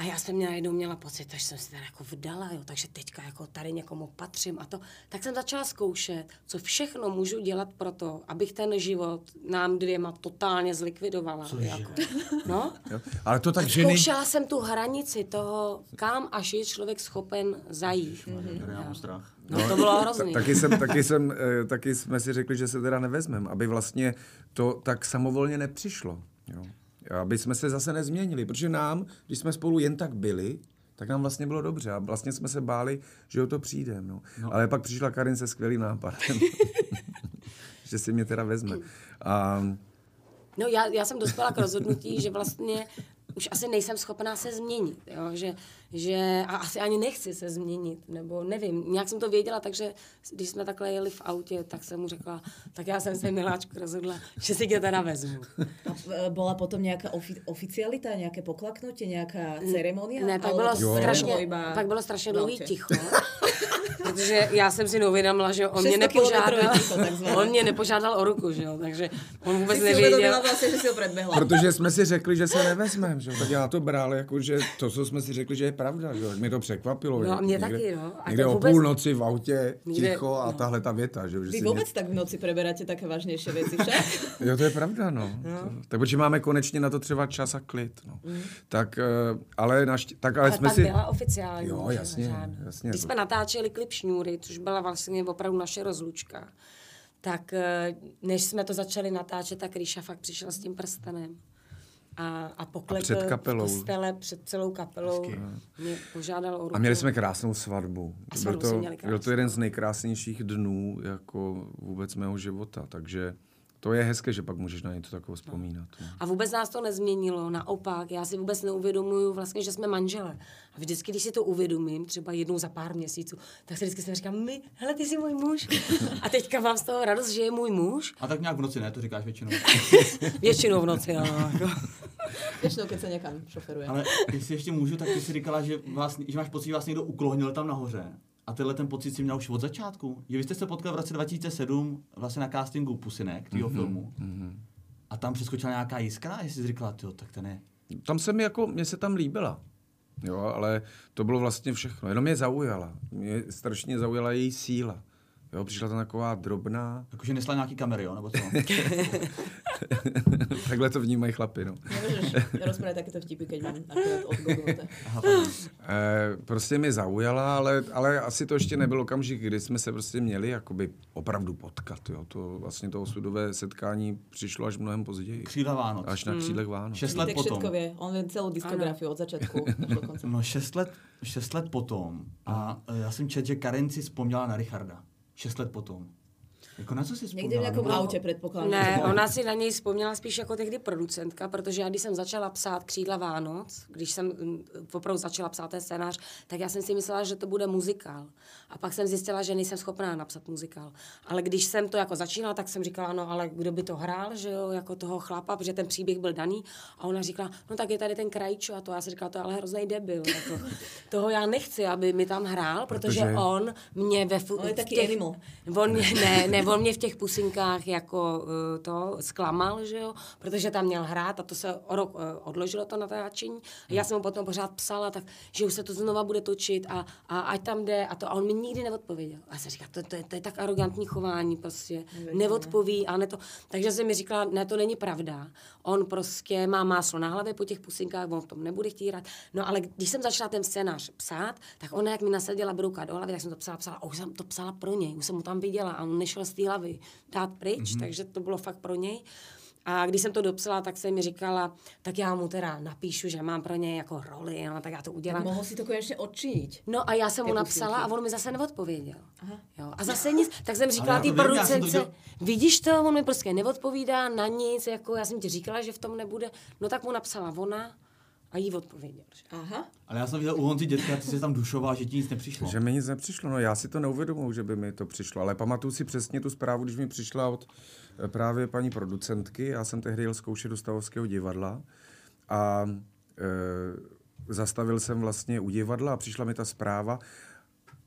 a já jsem měla jednou měla pocit, že jsem se teda jako vdala, jo, takže teďka jako tady někomu patřím a to. Tak jsem začala zkoušet, co všechno můžu dělat pro to, abych ten život nám dvěma totálně zlikvidovala. Jako. No, [laughs] Jo. Ale to tak ženy... Zkoušela jsem tu hranici toho, kam až je člověk schopen zajít. Já mám strach. No, to bylo hrozný. [laughs] Taky, jsem, taky, jsem, eh, taky jsme si řekli, že se teda nevezmeme, aby vlastně to tak samovolně nepřišlo. Jo. Aby jsme se zase nezměnili, protože nám, když jsme spolu jen tak byli, tak nám vlastně bylo dobře a vlastně jsme se báli, že o to přijde. No. No. Ale pak přišla Karin se skvělým nápadem, [laughs] že si mě teda vezme. A, No já, já jsem dospěla k rozhodnutí, že vlastně už asi nejsem schopná se změnit, jo? Že, že a asi ani nechci se změnit, nebo nevím, nějak jsem to věděla, takže když jsme takhle jeli v autě, tak jsem mu řekla, tak já jsem se miláčku rozhodla, že si tě teda vezmu. A e, bola potom nejaká ofi- oficialita, nejaké poklaknutie, nejaká ceremonia? Ne, pak bylo, strašně, pak bylo strašně dlouhý ticho. [laughs] protože já jsem si neuvědomila, že on mě 600 kilometrové nepožádal, on mě nepožádal o ruku, že jo, takže on vůbec Si si nevěděl. vlastne, že si ho protože jsme si řekli, že se nevezmeme. Že? jo. Tak já to bral jako, že to, co jsme si řekli, že je pravda. Že? jo. Mě to překvapilo. No že a mě někde, taky, no. A Někde to o vůbec- půlnoci v autě, ticho a no. tahle ta věta. Že? že Vy si vôbec tak v noci preberáte také vážnejšie veci však? [laughs] Jo, to je pravda, no. To, tak protože máme konečně na to třeba čas a klid, no. Tak, eh, ale, naště, tak ale, Ale jsme si... byla oficiální. Jo, jasně, jasně. Když jsme natáčeli klip Šňůry, což byla vlastně opravdu naše rozlučka, tak eh, než jsme to začali natáčet, tak Ríša fakt přišel s tím prstenem. A, a poklepl před kapelou. v kostele, před celou kapelou. Mě požádal o ruku. A měli jsme krásnou svatbu. A Byl svatbu to, jsme měli byl to krásnou. jeden z nejkrásnějších dnů jako vůbec mého života, takže to je hezké, že pak můžeš na něco takového vzpomínat. No. A vůbec nás to nezměnilo, naopak, já si vůbec neuvědomuju vlastně, že jsme manžele. A vždycky, když si to uvědomím, třeba jednou za pár měsíců, tak si vždycky si říkám, my, hele, ty jsi můj muž. [laughs] A teďka mám z toho radost, že je můj muž. A tak nějak v noci ne, to říkáš většinou. [laughs] Většinou v noci, ano. Jako. [laughs] Většinou, keď se někam šoferuje. Ale jestli ještě můžu, tak ty si říkala, že, vás, že máš pocit, že vás někdo uklohnil tam nahoře. A tenhle ten pocit si měl už od začátku. Že vy jste se potkali v roce 2007 vlastně na castingu Pusinek, tvýho mm-hmm. filmu. A tam přeskočila nějaká jiskra a jsi říkala, jo, tak ten je. Tam se mi jako, mě se tam líbila. Jo, ale to bylo vlastně všechno. Jenom mě zaujala. Mě strašně zaujala její síla. Jo, přišla tam taková drobná. Jakože nesla nějaký kamery, jo, nebo co? [laughs] Takhle to vnímají chlapi, no. Nemůžeš rozprávať takéto vtipy, keď mám akorát. E, prostě mě zaujala, ale, ale asi to ještě nebyl okamžik, kdy jsme se prostě měli jakoby opravdu potkat. Jo. To vlastně to osudové setkání přišlo až mnohem později. Křídla Vánoc. Až na křídlech Vánoc. Šest let potom. všetko vie. On vie celú diskografii od konca. [laughs] No šest let, šest let potom. A e, já jsem četl, že Karen si vzpomněla na Richarda. Šest let potom. Jako na co si vzpomněla? Někde v nějakom No, autě předpokládám. Ne, ona si na něj vzpomněla spíš jako tehdy producentka, protože já když jsem začala psát Křídla Vánoc, když jsem mm, opravdu začala psát ten scénář, tak já jsem si myslela, že to bude muzikál. A pak jsem zjistila, že nejsem schopná napsat muzikál. Ale když jsem to jako začínala, tak jsem říkala, no ale kdo by to hrál, že jo, jako toho chlapa, protože ten příběh byl daný. A ona říkala, no tak je tady ten krajčo a to. Já jsem říkala, to je ale hrozný debil. Jako, toho já nechci, aby mi tam hrál, protože, Protože- on mě ve fu- On je taky těch- animal. On mě, ne, ne, on mě v těch pusinkách jako uh, to zklamal, že jo, protože tam měl hrát a to se o rok uh, odložilo to natáčení. A já jsem mu potom pořád psala, tak, že už se to znova bude točit a, a ať tam jde a to. A on mi nikdy neodpověděl. A já jsem říkala, to, to, je, to je tak arrogantní chování, prostě neodpoví a ne to. Takže jsem mi říkala, ne, to není pravda. On prostě má máslo na hlavě po těch pusinkách, on v tom nebude chtít hrát. No ale když jsem začala ten scénář psát, tak ona, jak mi nasadila brouka do hlavy, tak jsem to psala, psala, a už jsem to psala pro něj, už jsem mu tam viděla a on nešel z té hlavy dát pryč, mm-hmm. takže to bylo fakt pro něj. A když jsem to dopsala, tak jsem mi říkala, tak já mu teda napíšu, že mám pro něj jako roli, no, tak já to udělám. Mohl si to konečně odčíť. No a já jsem mu Ty napsala a on mi zase neodpověděl. Jo. A zase nic, tak jsem říkala té to producence, vidíš to, on mi prostě neodpovídá na nic, jako já jsem ti říkala, že v tom nebude. No tak mu napsala ona a jí odpověděl. Že? Aha. Ale já jsem viděl u Honzi dětka, ty jsi tam dušoval, že ti nic nepřišlo. Že mi nic nepřišlo, no já si to neuvědomuji, že by mi to přišlo, ale pamatuju si přesně tu zprávu, když mi přišla od eh, právě paní producentky, já jsem tehdy jel zkoušet do Stavovského divadla a e, zastavil jsem vlastně u divadla a přišla mi ta zpráva,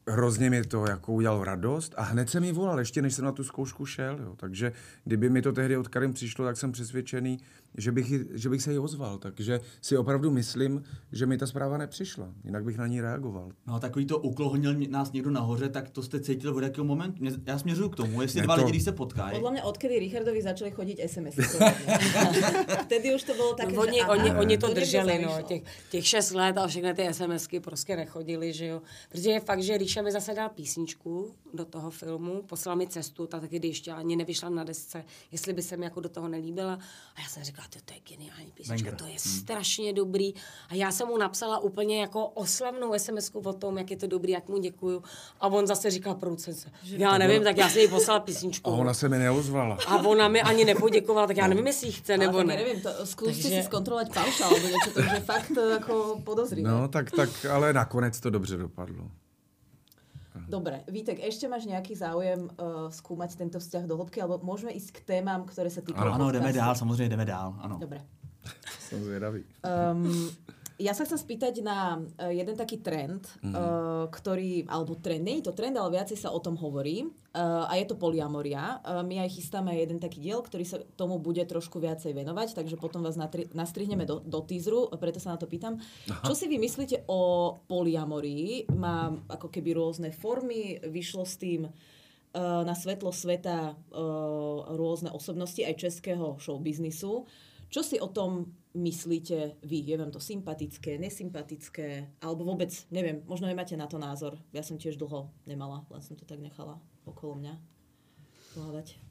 hrozně mi to jako udělalo radost a hned jsem mi volal, ještě než jsem na tu zkoušku šel, jo. takže kdyby mi to tehdy od Karim přišlo, tak jsem přesvědčený, že bych, ji- že bych se jí ozval, takže si opravdu myslím, že mi ta zpráva nepřišla, jinak bych na ní reagoval. No a takový to uklohnil nás někdo nahoře, tak to jste cítil od jakého momentu? Mě- Já směřuju k tomu, jestli Ne, dva to- lidi, když se potkají. Podľa mňa, odkedy Richardovi začali chodiť SMS. [laughs] Vtedy už to bolo také, No, oni, že oni, oni to drželi, no, těch, těch šest let a všechny ty SMSky prostě nechodily, že jo. Protože je fakt, že Ríša mi zase dal písničku do toho filmu, poslal mi cestu, ta taky ještě ani nevyšla na desce, jestli by se mi jako do toho nelíbila. A já jsem říkala, to, to je geniální písnička, Banger. to je strašně dobrý. A já jsem mu napsala úplně jako oslavnou SMSku o tom, jak je to dobrý, jak mu děkuju. A on zase říkal producence, já nevím, tak já jsem jí poslala písničku. A ona se mi neozvala. A ona mi ani nepoděkovala, tak já nevím, jestli ji chce nebo tak ne. ja neviem, to, skúste Takže- si skontrolovať paušal, alebo niečo, to je fakt ako podozrivé. No, tak, tak, ale nakonec to dobře dopadlo. Dobre, Vítek, ešte máš nejaký záujem uh, skúmať tento vzťah do hĺbky, alebo môžeme ísť k témam, ktoré sa týkajú Ano, jdeme dál, samozřejmě jdeme dál, ano. Dobre. Jsem zvědavý. Um, ja sa chcem spýtať na uh, jeden taký trend, mm. uh, ktorý, alebo trend, nie je to trend, ale viacej sa o tom hovorí uh, a je to poliamoria. Uh, my aj chystáme jeden taký diel, ktorý sa tomu bude trošku viacej venovať, takže potom vás natri- nastrihneme do, do teaseru, preto sa na to pýtam. Aha. Čo si vy myslíte o poliamorii? Má ako keby rôzne formy, vyšlo s tým na svetlo sveta rôzne osobnosti aj českého showbiznisu. Čo si o tom myslíte vy? Je vám to sympatické, nesympatické? Alebo vôbec, neviem, možno nemáte na to názor. Ja som tiež dlho nemala, len som to tak nechala okolo mňa plávať.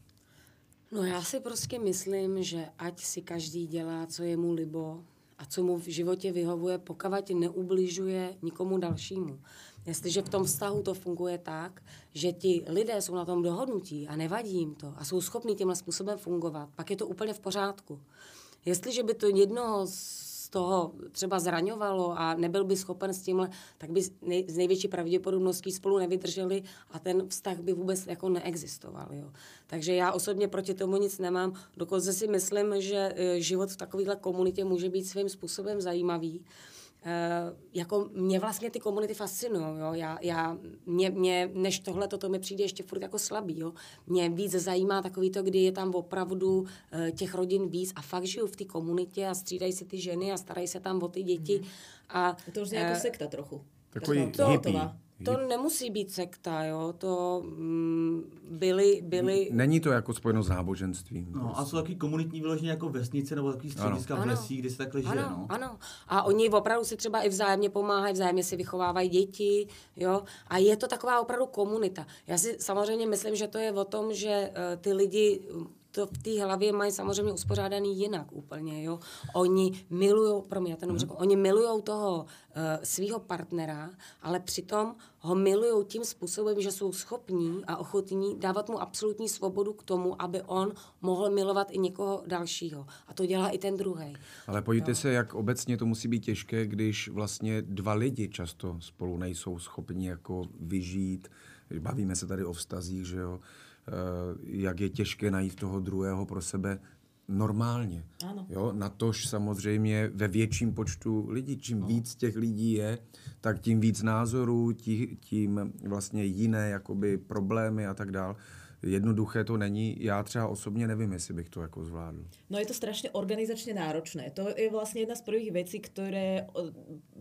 No já si prostě myslím, že ať si každý dělá, co je mu libo a co mu v životě vyhovuje, pokud neubližuje nikomu dalšímu. Jestliže v tom vztahu to funguje tak, že ti lidé jsou na tom dohodnutí a nevadí jim to a jsou schopní tímhle způsobem fungovat, pak je to úplně v pořádku. Jestliže by to jednoho z toho třeba zraňovalo a nebyl by schopen s tímhle, tak by z největší pravděpodobností spolu nevydrželi a ten vztah by vůbec jako neexistoval. Jo. Takže já osobně proti tomu nic nemám. Dokonce si myslím, že eh, život v takovéhle komunitě může být svým způsobem zajímavý. Uh, jako mě vlastně ty komunity fascinují, jo. Já, já, mě, mě, než tohle, to mi přijde ještě furt jako slabý, jo. Mě víc zajímá takový to, kdy je tam opravdu uh, těch rodin víc a fakt žiju v té komunitě a střídají se ty ženy a starají se tam o ty děti. Mm. A, je to už nějaká uh, sekta trochu. Takový to, hippie. To nemusí být sekta, jo, to mm, byly, byly... Není to jako spojeno s náboženstvím. No prostě. a jsou taky komunitní vyloženě jako vesnice nebo takový střediska v lesích, kde se takhle žije, ano, no. Ano, a oni opravdu si třeba i vzájemně pomáhají, vzájemně si vychovávají děti, jo, a je to taková opravdu komunita. Já si samozřejmě myslím, že to je o tom, že uh, ty lidi to v té hlavě mají samozřejmě uspořádaný jinak úplně, jo. Oni milují, pro mě, já to jenom mhm. řeknu, oni milují toho uh, svého partnera, ale přitom ho milují tím způsobem, že jsou schopní a ochotní dávat mu absolutní svobodu k tomu, aby on mohl milovat i někoho dalšího. A to dělá i ten druhý. Ale pojďte jo. se, jak obecně to musí být těžké, když vlastně dva lidi často spolu nejsou schopni jako vyžít. Bavíme se tady o vztazích, že jo jak je těžké najít toho druhého pro sebe normálně. Ano. Jo, natož samozřejmě ve větším počtu lidí. Čím no. víc těch lidí je, tak tím víc názorů, tí, tím vlastně jiné jakoby problémy a tak dál. Jednoduché to není. Já třeba osobně nevím, jestli bych to jako zvládl. No je to strašně organizačně náročné. To je vlastně jedna z prvých věcí, které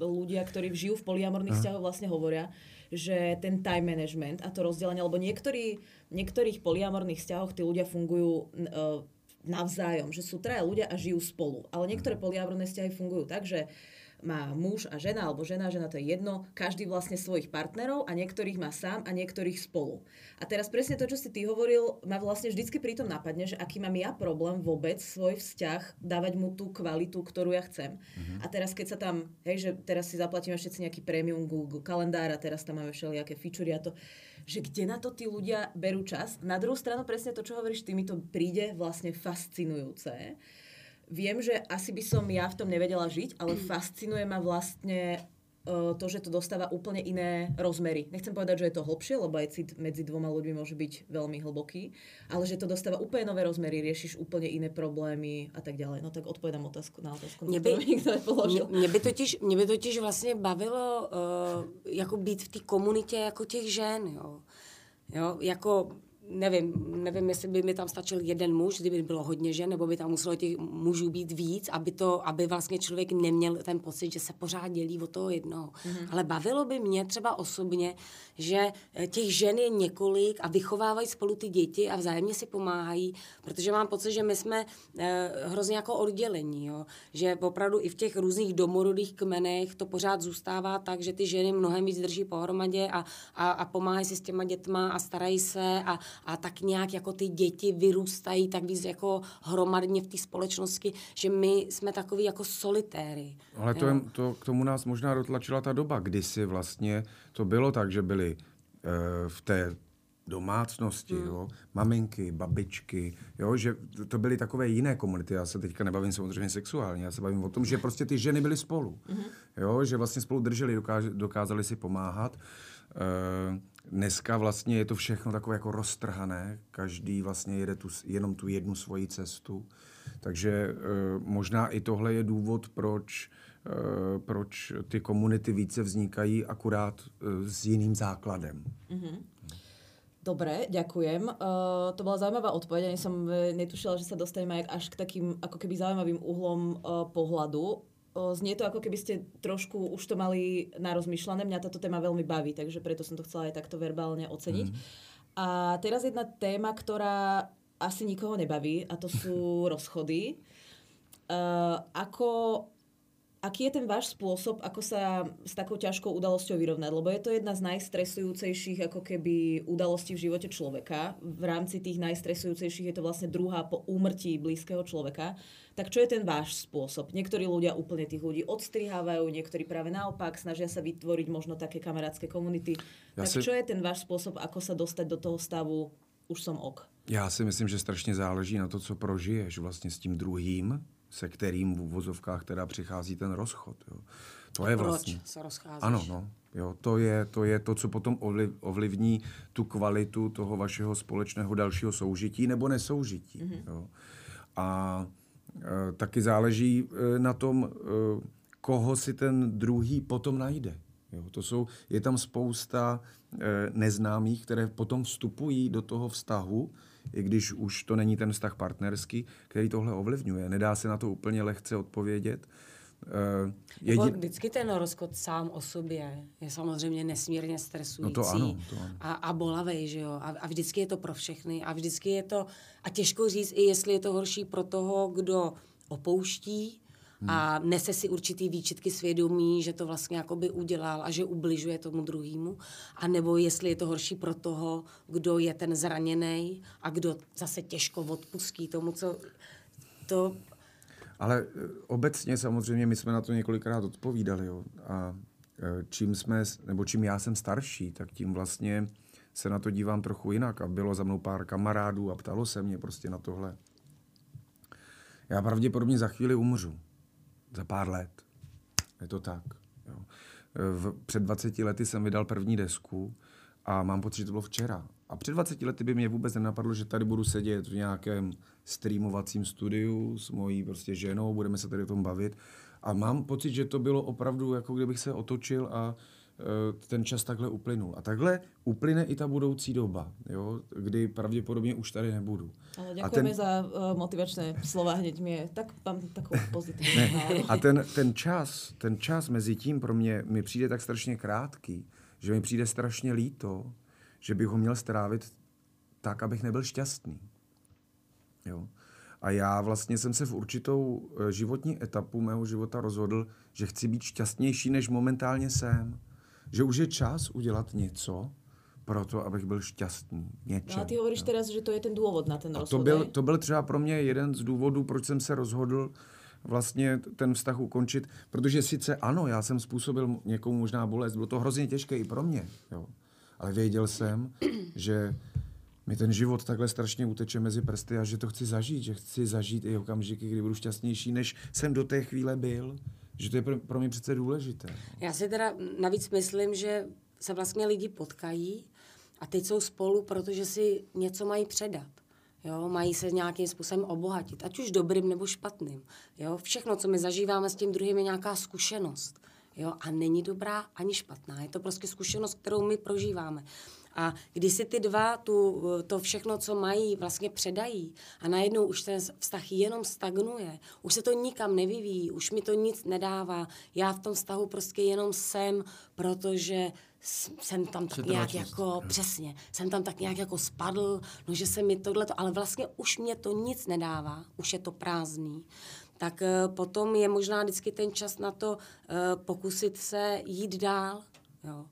ľudia, ktorí žijú v poliamorných vzťahoch vlastne hovoria, že ten time management a to rozdelenie, lebo niektorí, v niektorých poliamorných vzťahoch tí ľudia fungujú uh, navzájom, že sú traja ľudia a žijú spolu. Ale niektoré poliamorné vzťahy fungujú tak, že uh, má muž a žena, alebo žena a žena, to je jedno, každý vlastne svojich partnerov a niektorých má sám a niektorých spolu. A teraz presne to, čo si ty hovoril, ma vlastne vždycky pri tom napadne, že aký mám ja problém vôbec svoj vzťah dávať mu tú kvalitu, ktorú ja chcem. Uh-huh. A teraz keď sa tam, hej, že teraz si zaplatíme všetci nejaký premium Google kalendár a teraz tam máme všelijaké feature a to, že kde na to tí ľudia berú čas. Na druhú stranu presne to, čo hovoríš, ty mi to príde vlastne fascinujúce viem, že asi by som ja v tom nevedela žiť, ale [clears throat] fascinuje ma vlastne uh, to, že to dostáva úplne iné rozmery. Nechcem povedať, že je to hlbšie, lebo aj cit medzi dvoma ľuďmi môže byť veľmi hlboký, ale že to dostáva úplne nové rozmery, riešiš úplne iné problémy a tak ďalej. No tak odpovedám otázku na otázku, mě by, nepoložil. Mě, mě, by totiž, mě by totiž vlastně bavilo uh, jako být v té komunitě jako těch žen, jo. Jo, jako nevím, nevím, jestli by mi tam stačil jeden muž, kdyby bylo hodně žen, nebo by tam muselo těch mužů být víc, aby, to, aby vlastně člověk neměl ten pocit, že se pořád dělí o toho jednoho. Mm-hmm. Ale bavilo by mě třeba osobně, že eh, těch žen je několik a vychovávají spolu ty děti a vzájemně si pomáhají, protože mám pocit, že my jsme eh, hrozně jako oddělení, jo? že opravdu i v těch různých domorodých kmenech to pořád zůstává tak, že ty ženy mnohem víc drží pohromadě a, a, a pomáhají si s těma dětma a starají se a, a tak nějak jako ty děti vyrůstají tak víc jako hromadně v té společnosti, že my jsme takový jako solitéry. Ale to, je, to k tomu nás možná dotlačila ta doba, kdysi vlastně to bylo tak, že byli uh, v té domácnosti, hmm. jo, maminky, babičky, jo, že to byly takové jiné komunity. Já se teďka nebavím samozřejmě sexuálně, já se bavím o tom, že prostě ty ženy byly spolu, hmm. jo, že vlastně spolu drželi, dokáž, dokázali si pomáhat. Uh, Dneska vlastně je to všechno takové jako roztrhané, každý vlastně jede tu, jenom tu jednu svoji cestu, takže e, možná i tohle je důvod, proč, e, proč ty komunity více vznikají akurát e, s jiným základem. Mm-hmm. Dobre, ďakujem. Uh, to bola zaujímavá odpoveď. Ani som netušila, že sa dostaneme až k takým ako keby zaujímavým uhlom uh, pohľadu znie to, ako keby ste trošku už to mali na rozmýšľané. Mňa táto téma veľmi baví, takže preto som to chcela aj takto verbálne oceniť. Mm. A teraz jedna téma, ktorá asi nikoho nebaví, a to sú [laughs] rozchody. Uh, ako aký je ten váš spôsob, ako sa s takou ťažkou udalosťou vyrovnať? Lebo je to jedna z najstresujúcejších ako keby udalostí v živote človeka. V rámci tých najstresujúcejších je to vlastne druhá po úmrtí blízkeho človeka. Tak čo je ten váš spôsob? Niektorí ľudia úplne tých ľudí odstrihávajú, niektorí práve naopak snažia sa vytvoriť možno také kamarátske komunity. Ja tak si... čo je ten váš spôsob, ako sa dostať do toho stavu už som ok? Já si myslím, že strašně záleží na to, co prožiješ vlastně s tím druhým se kterým v uvozovkách teda přichází ten rozchod. Jo. To je Proč vlastně. se rozcházíš? Ano, no. Jo, to, je, to je to, co potom ovliv, ovlivní tu kvalitu toho vašeho společného dalšího soužití nebo nesoužití. Mm-hmm. Jo. A e, taky záleží e, na tom, e, koho si ten druhý potom najde. Jo, to jsou, je tam spousta e, neznámých, které potom vstupují do toho vztahu, i když už to není ten vztah partnerský, který tohle ovlivňuje. Nedá se na to úplně lehce odpovědět. E, jedi... Vždycky ten rozchod sám o sobě je samozřejmě nesmírně stresující no to ano, to ano. A, a bolavej, že jo? A, a vždycky je to pro všechny a vždycky je to, a těžko říct i jestli je to horší pro toho, kdo opouští, a nese si určitý výčitky svědomí, že to vlastně jakoby udělal a že ubližuje tomu druhému, a nebo jestli je to horší pro toho, kdo je ten zraněný a kdo zase těžko odpustí tomu, co to... Ale e, obecně samozřejmě my jsme na to několikrát odpovídali, jo. A e, čím jsme, nebo čím já jsem starší, tak tím vlastně se na to dívám trochu jinak. A bylo za mnou pár kamarádů a ptalo se mě prostě na tohle. Já pravděpodobně za chvíli umřu za pár let. Je to tak. Jo. V, před 20 lety jsem vydal první desku a mám pocit, že to bylo včera. A před 20 lety by mě vůbec nenapadlo, že tady budu sedět v nějakém streamovacím studiu s mojí prostě ženou, budeme se tady o tom bavit. A mám pocit, že to bylo opravdu, jako kdybych se otočil a Eh, ten čas takhle uplynul. A takhle uplyne i ta budoucí doba, jo, kdy pravděpodobně už tady nebudu. Ale děkujeme ten... za uh, motivačné slova, hneď mě tak mám takovou [laughs] pozitivní ne. A ten, ten čas, ten čas mezi tím pro mě mi přijde tak strašně krátký, že mi přijde strašně líto, že bych ho měl strávit tak, abych nebyl šťastný. Jo. A já vlastně jsem se v určitou eh, životní etapu mého života rozhodl, že chci být šťastnější, než momentálně jsem že už je čas udělat něco pro to, abych byl šťastný. Něčem, no a ty hovoríš no. teraz, že to je ten důvod na ten rozhod. To byl, to byl třeba pro mě jeden z důvodů, proč jsem se rozhodl vlastně ten vztah ukončit, protože sice ano, já jsem způsobil někomu možná bolest, bylo to hrozně těžké i pro mě, jo. ale věděl jsem, [clears throat] že mi ten život takhle strašně uteče mezi prsty a že to chci zažít, že chci zažít i okamžiky, kdy budu šťastnější, než jsem do té chvíle byl že to je pro, pro mě přece důležité. Já si teda navíc myslím, že se vlastně lidi potkají a teď jsou spolu, protože si něco mají předat. Jo, mají se nějakým způsobem obohatit, ať už dobrým nebo špatným. Jo, všechno, co my zažíváme s tím druhým, je nějaká zkušenost. Jo, a není dobrá ani špatná. Je to prostě zkušenost, kterou my prožíváme. A když si ty dva tu, to všechno, co mají, vlastně předají a najednou už ten vztah jenom stagnuje, už se to nikam nevyvíjí, už mi to nic nedává, já v tom vztahu prostě jenom jsem, protože jsem tam tak nějak jako, no. přesně, jsem tam tak nějak jako spadl, no že se mi tohleto, ale vlastně už mě to nic nedává, už je to prázdný tak uh, potom je možná vždycky ten čas na to uh, pokusit se jít dál. Jo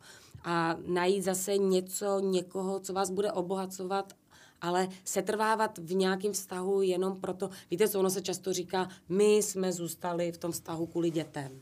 a najít zase něco, někoho, co vás bude obohacovat ale setrvávat v nějakém vztahu jenom proto, víte, co ono se často říká, my jsme zůstali v tom vztahu kvůli dětem.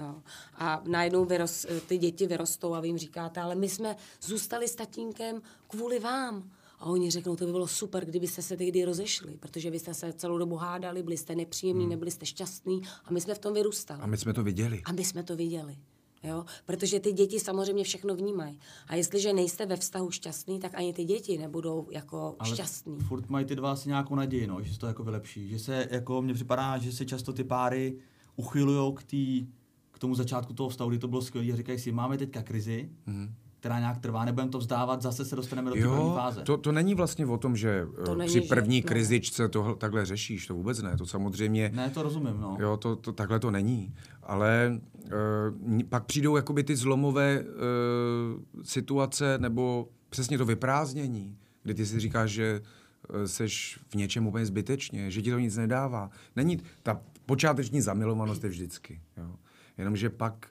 Jo. A najednou vyrost, ty děti vyrostou a vy jim říkáte, ale my jsme zůstali s tatínkem kvůli vám. A oni řeknou, to by bylo super, kdybyste se tehdy rozešli, protože vy jste se celou dobu hádali, byli jste nepříjemní, hmm. nebyli jste šťastní a my jsme v tom vyrůstali. A my jsme to viděli. A my jsme to viděli. Jo? Protože ty děti samozřejmě všechno vnímají. A jestliže nejste ve vztahu šťastný, tak ani ty děti nebudou jako Ale šťastný. furt mají ty dva asi nějakou naději, no, že se to jako vylepší. Že se, jako mně připadá, že se často ty páry uchylují k, tý, k tomu začátku toho vztahu, kdy to bylo skvělé a říkají si, máme teďka krizi, mm-hmm která nějak trvá, nebudeme to vzdávat, zase se dostaneme do té první fáze. To, to není vlastně o tom, že to eh, při první že, krizičce to takhle řešíš, to vůbec ne, to samozřejmě... Ne, to rozumím, no. Jo, to, to takhle to není, ale uh, pak přijdou jakoby ty zlomové uh, situace nebo přesně to vyprázdnění, kdy ty si říkáš, že uh, seš v něčem úplně zbytečně, že ti to nic nedává. Není, ta počáteční zamilovanost je vždycky, jo. Jenomže pak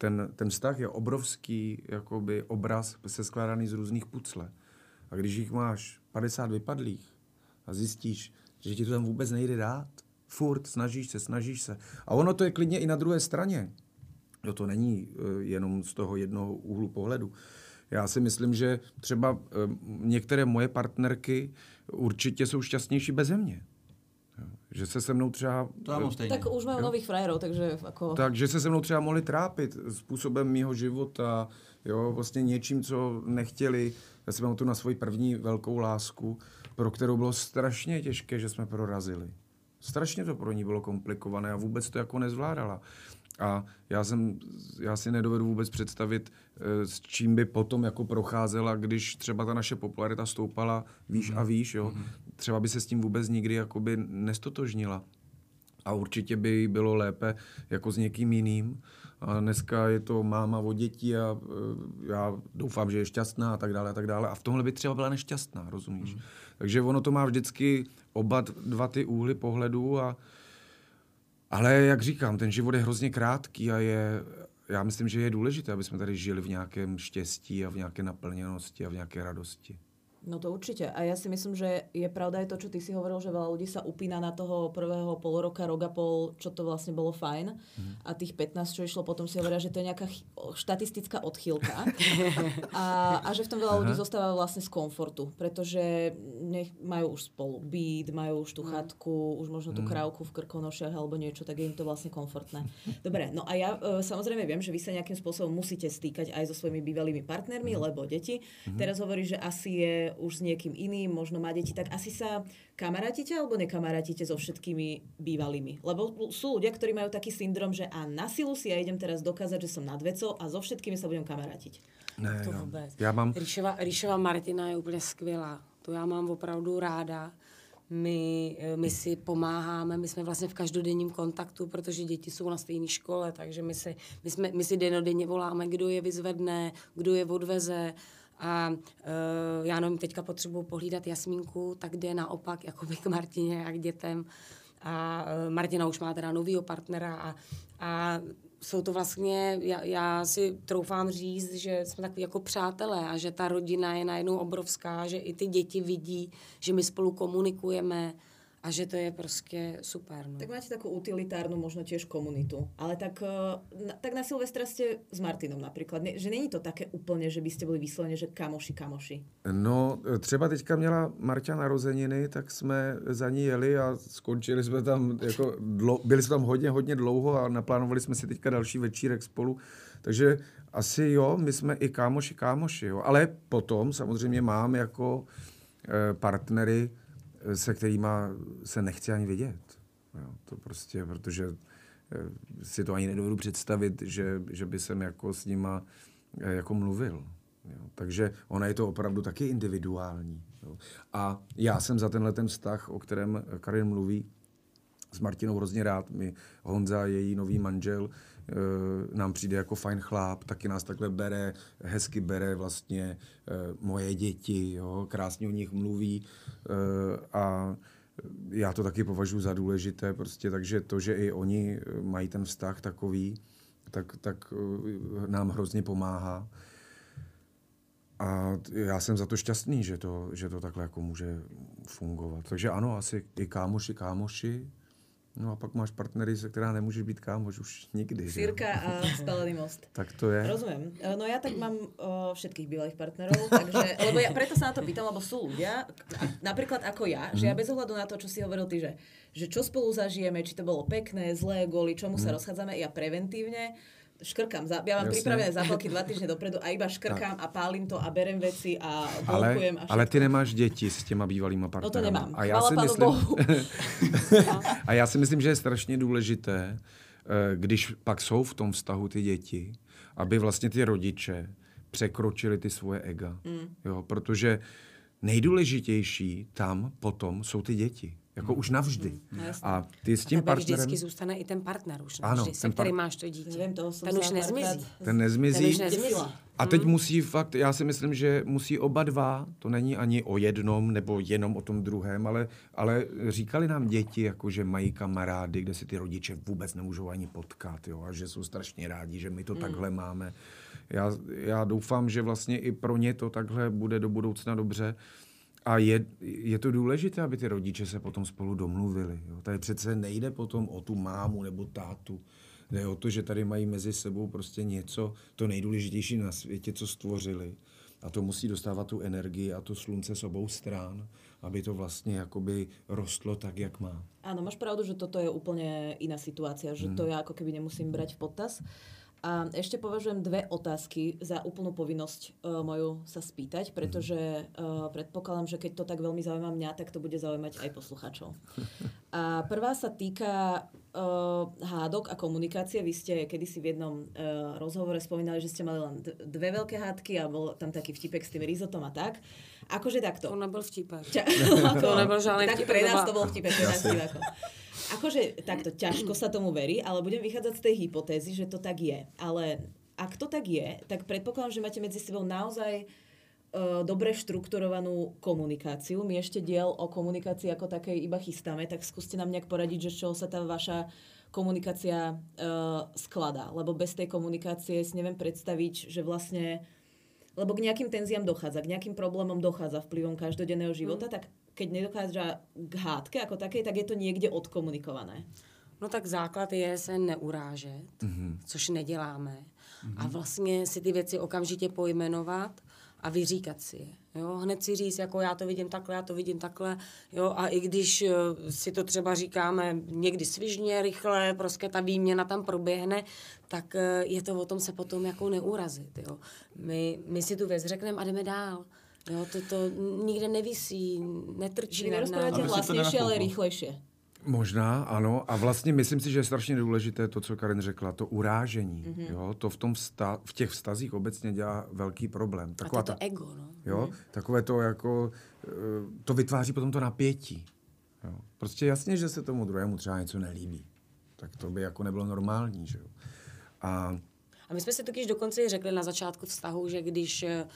ten, ten vztah je obrovský jakoby obraz se skládaný z různých pucle. A když jich máš 50 vypadlých a zjistíš, že ti to tam vůbec nejde dát, furt snažíš se, snažíš se. A ono to je klidně i na druhé straně. Jo, to není uh, jenom z toho jednoho úhlu pohledu. Já si myslím, že třeba uh, některé moje partnerky určitě jsou šťastnější bez mě. Že se se mnou třeba... To já mám stejně. Tak už majú nových frajerov, takže ako... Tak, že se se mnou třeba mohli trápit způsobem mýho života, jo, vlastně něčím, co nechtěli. Já si tu na svoji první velkou lásku, pro kterou bylo strašně těžké, že jsme prorazili. Strašně to pro ní bylo komplikované a vůbec to jako nezvládala. A já, jsem, já si nedovedu vůbec představit, eh, s čím by potom jako procházela, když třeba ta naše popularita stoupala výš a výš. Jo? Třeba by se s tím vůbec nikdy jakoby nestotožnila. A určitě by jí bylo lépe jako s někým jiným. A dneska je to máma o děti a eh, já doufám, že je šťastná a tak dále a tak dále. A v tomhle by třeba byla nešťastná, rozumíš? Mm. Takže ono to má vždycky oba dva ty úhly pohledu a ale jak říkám, ten život je hrozně krátký a je, já myslím, že je důležité, aby jsme tady žili v nějakém štěstí a v nějaké naplněnosti a v nějaké radosti. No to určite. A ja si myslím, že je pravda aj to, čo ty si hovoril, že veľa ľudí sa upína na toho prvého pol roka, rok a pol, čo to vlastne bolo fajn. Mm. A tých 15, čo išlo, potom si hovoria, že to je nejaká štatistická odchýlka. [laughs] a, a že v tom veľa ľudí zostáva vlastne z komfortu, pretože nech majú už spolu byt, majú už tú chatku, už možno tú krávku v krkonošiach alebo niečo, tak je im to vlastne komfortné. [laughs] Dobre, no a ja e, samozrejme viem, že vy sa nejakým spôsobom musíte stýkať aj so svojimi bývalými partnermi, lebo deti. Teraz hovorí, že asi je už s niekým iným, možno má deti, tak asi sa kamarátite alebo nekamarátite so všetkými bývalými? Lebo sú ľudia, ktorí majú taký syndrom, že a na silu si ja idem teraz dokázať, že som nad vecou a so všetkými sa budem kamarátiť. Ne, To já, vůbec. já mám... Ríšova, Ríšova Martina je úplně skvělá. To já mám opravdu ráda. My, my si pomáháme, my jsme vlastně v každodenním kontaktu, protože děti jsou na stejné škole, takže my si, my, jsme, my si denodenně voláme, kdo je vyzvedne, kdo je odveze. A uh, já nevím, teďka potřebuji pohlídat Jasmínku, tak jde naopak jakoby k Martině a k dětem. A uh, Martina už má teda novýho partnera a, a jsou to vlastně, já, já si troufám říct, že jsme takový jako přátelé a že ta rodina je najednou obrovská, že i ty děti vidí, že my spolu komunikujeme a že to je prostě super. No. Tak máte takú utilitárnu možno tiež komunitu. Ale tak, eh, na, tak na Silvestra ste s Martinom napríklad. Ne, že není to také úplne, že by ste boli vyslovene, že kamoši, kamoši. No, třeba teďka měla Marťa narozeniny, tak jsme za ní jeli a skončili jsme tam, jako dlo, byli jsme tam hodně, hodně dlouho a naplánovali jsme si teďka další večírek spolu. Takže asi jo, my jsme i kámoši, kámoši, jo. Ale potom samozřejmě mám jako eh, partnery, eh, se kterými se nechci ani vidět. Jo, to prostě, protože eh, si to ani nedovedu představit, že, že by jsem jako s nima eh, jako mluvil. Jo. Takže ona je to opravdu taky individuální. Jo. A já jsem za tenhle ten vztah, o kterém Karin mluví, s Martinou hrozně rád. My, Honza, její nový manžel, nám přijde jako fajn chlap, taky nás takhle bere, hezky bere vlastně eh, moje děti, jo, krásně o nich mluví eh, a já to taky považuji za důležité, prostě, takže to, že i oni eh, mají ten vztah takový, tak, tak eh, nám hrozně pomáhá. A já jsem za to šťastný, že to, že to takhle jako může fungovat. Takže ano, asi i kámoši, kámoši. No a pak máš partnery, se která nemůže být kámoš už nikdy. že? Sírka a [laughs] spálený most. Tak to je. Rozumiem. E, No ja tak mám o, všetkých bývalých partnerov, takže, [laughs] lebo ja preto sa na to pýtam, lebo sú ľudia, a- napríklad ako ja, že ja bez ohľadu na to, čo si hovoril ty, že, že čo spolu zažijeme, či to bolo pekné, zlé, kvôli čomu sa rozchádzame, ja preventívne škrkám, ja mám Jasne. pripravené zápalky dva týždne dopredu a iba škrkám a pálim to a berem veci a Ale, blokujem a ale ty nemáš děti s těma bývalýma No to nemám. A já si myslím, Bohu. [laughs] a já si myslím, že je strašně důležité, eh, když pak jsou v tom vztahu ty děti, aby vlastně ty rodiče překročili ty svoje ega. Mm. Jo, protože nejdůležitější tam potom jsou ty děti. Jako už navždy. No jasně. A ty s tím tebe partnerem... vždycky zůstane i ten partner už, Ano, vždy, se ten par- kterým máš to dítě. Neviem, toho ten už nezmizí. Ten nezmizí. Ten už nezmizí. A teď musí fakt, já si myslím, že musí oba dva, to není ani o jednom nebo jenom o tom druhém, ale, ale říkali nám děti, jako že mají kamarády, kde si ty rodiče vůbec nemůžou ani potkat, jo, a že jsou strašně rádi, že my to mm. takhle máme. Já, já doufám, že vlastně i pro ně to takhle bude do budoucna dobře. A je, je to důležité, aby ty rodiče se potom spolu domluvili. Jo. Tady přece nejde potom o tu mámu nebo tátu. Jde o to, že tady mají mezi sebou prostě něco, to nejdůležitější na světě, co stvořili. A to musí dostávat tu energii a to slunce s obou strán, aby to vlastně jakoby rostlo tak, jak má. Áno, máš pravdu, že toto je úplne iná situácia, že to ja ako keby nemusím brať v potaz. A ešte považujem dve otázky za úplnú povinnosť uh, moju sa spýtať, pretože uh, predpokladám, že keď to tak veľmi zaujíma mňa, tak to bude zaujímať aj posluchačov. [laughs] A prvá sa týka uh, hádok a komunikácie. Vy ste kedysi v jednom uh, rozhovore spomínali, že ste mali len dve veľké hádky a bol tam taký vtipek s tým rizotom a tak. Akože takto. To nebyl [laughs] vtipek. Ťa, To nebyl žádný tak pre to nás to bol vtipek, pre nás. Akože takto ťažko sa tomu verí, ale budem vychádzať z tej hypotézy, že to tak je. Ale ak to tak je, tak predpokladám, že máte medzi sebou naozaj uh, dobre štrukturovanú komunikáciu. My ešte diel o komunikácii ako takej iba chystáme, tak skúste nám nejak poradiť, že z čoho sa tá vaša komunikácia uh, skladá. Lebo bez tej komunikácie si neviem predstaviť, že vlastne lebo k nejakým tenziám dochádza, k nejakým problémom dochádza vplyvom každodenného života, Mm. tak keď nedochádza k hádke ako takej, tak je to niekde odkomunikované. No tak základ je se neurážet, mm-hmm. což neděláme. Mm-hmm. A vlastně si ty věci okamžitě pojmenovat a vyříkat si je. Jo? Hned si říct, jako já to vidím takhle, já to vidím takhle. Jo? A i když eh, si to třeba říkáme někdy svižně, rychle, prostě ta výměna tam proběhne, tak eh, je to o tom se potom jako neurazit. Jo? My, my si tu věc řekneme a jdeme dál. Jo, to, to nikde nevisí, netrčí si to hlasnejšie, ale rýchlejšie. Možná, ano. A vlastně myslím si, že je strašně důležité to, co Karen řekla, to urážení. Mhm. Mm-hmm. Jo? To v, tom vsta- v těch vztazích obecně dělá velký problém. A Taková to je ta, to ego, no. jo? Takové to jako, eh, to vytváří potom to napětí. Jo? Prostě jasně, že se tomu druhému třeba něco nelíbí. Tak to by jako nebylo normální, že jo. A A my jsme si totiž dokonce i řekli na začátku vztahu, že když eh,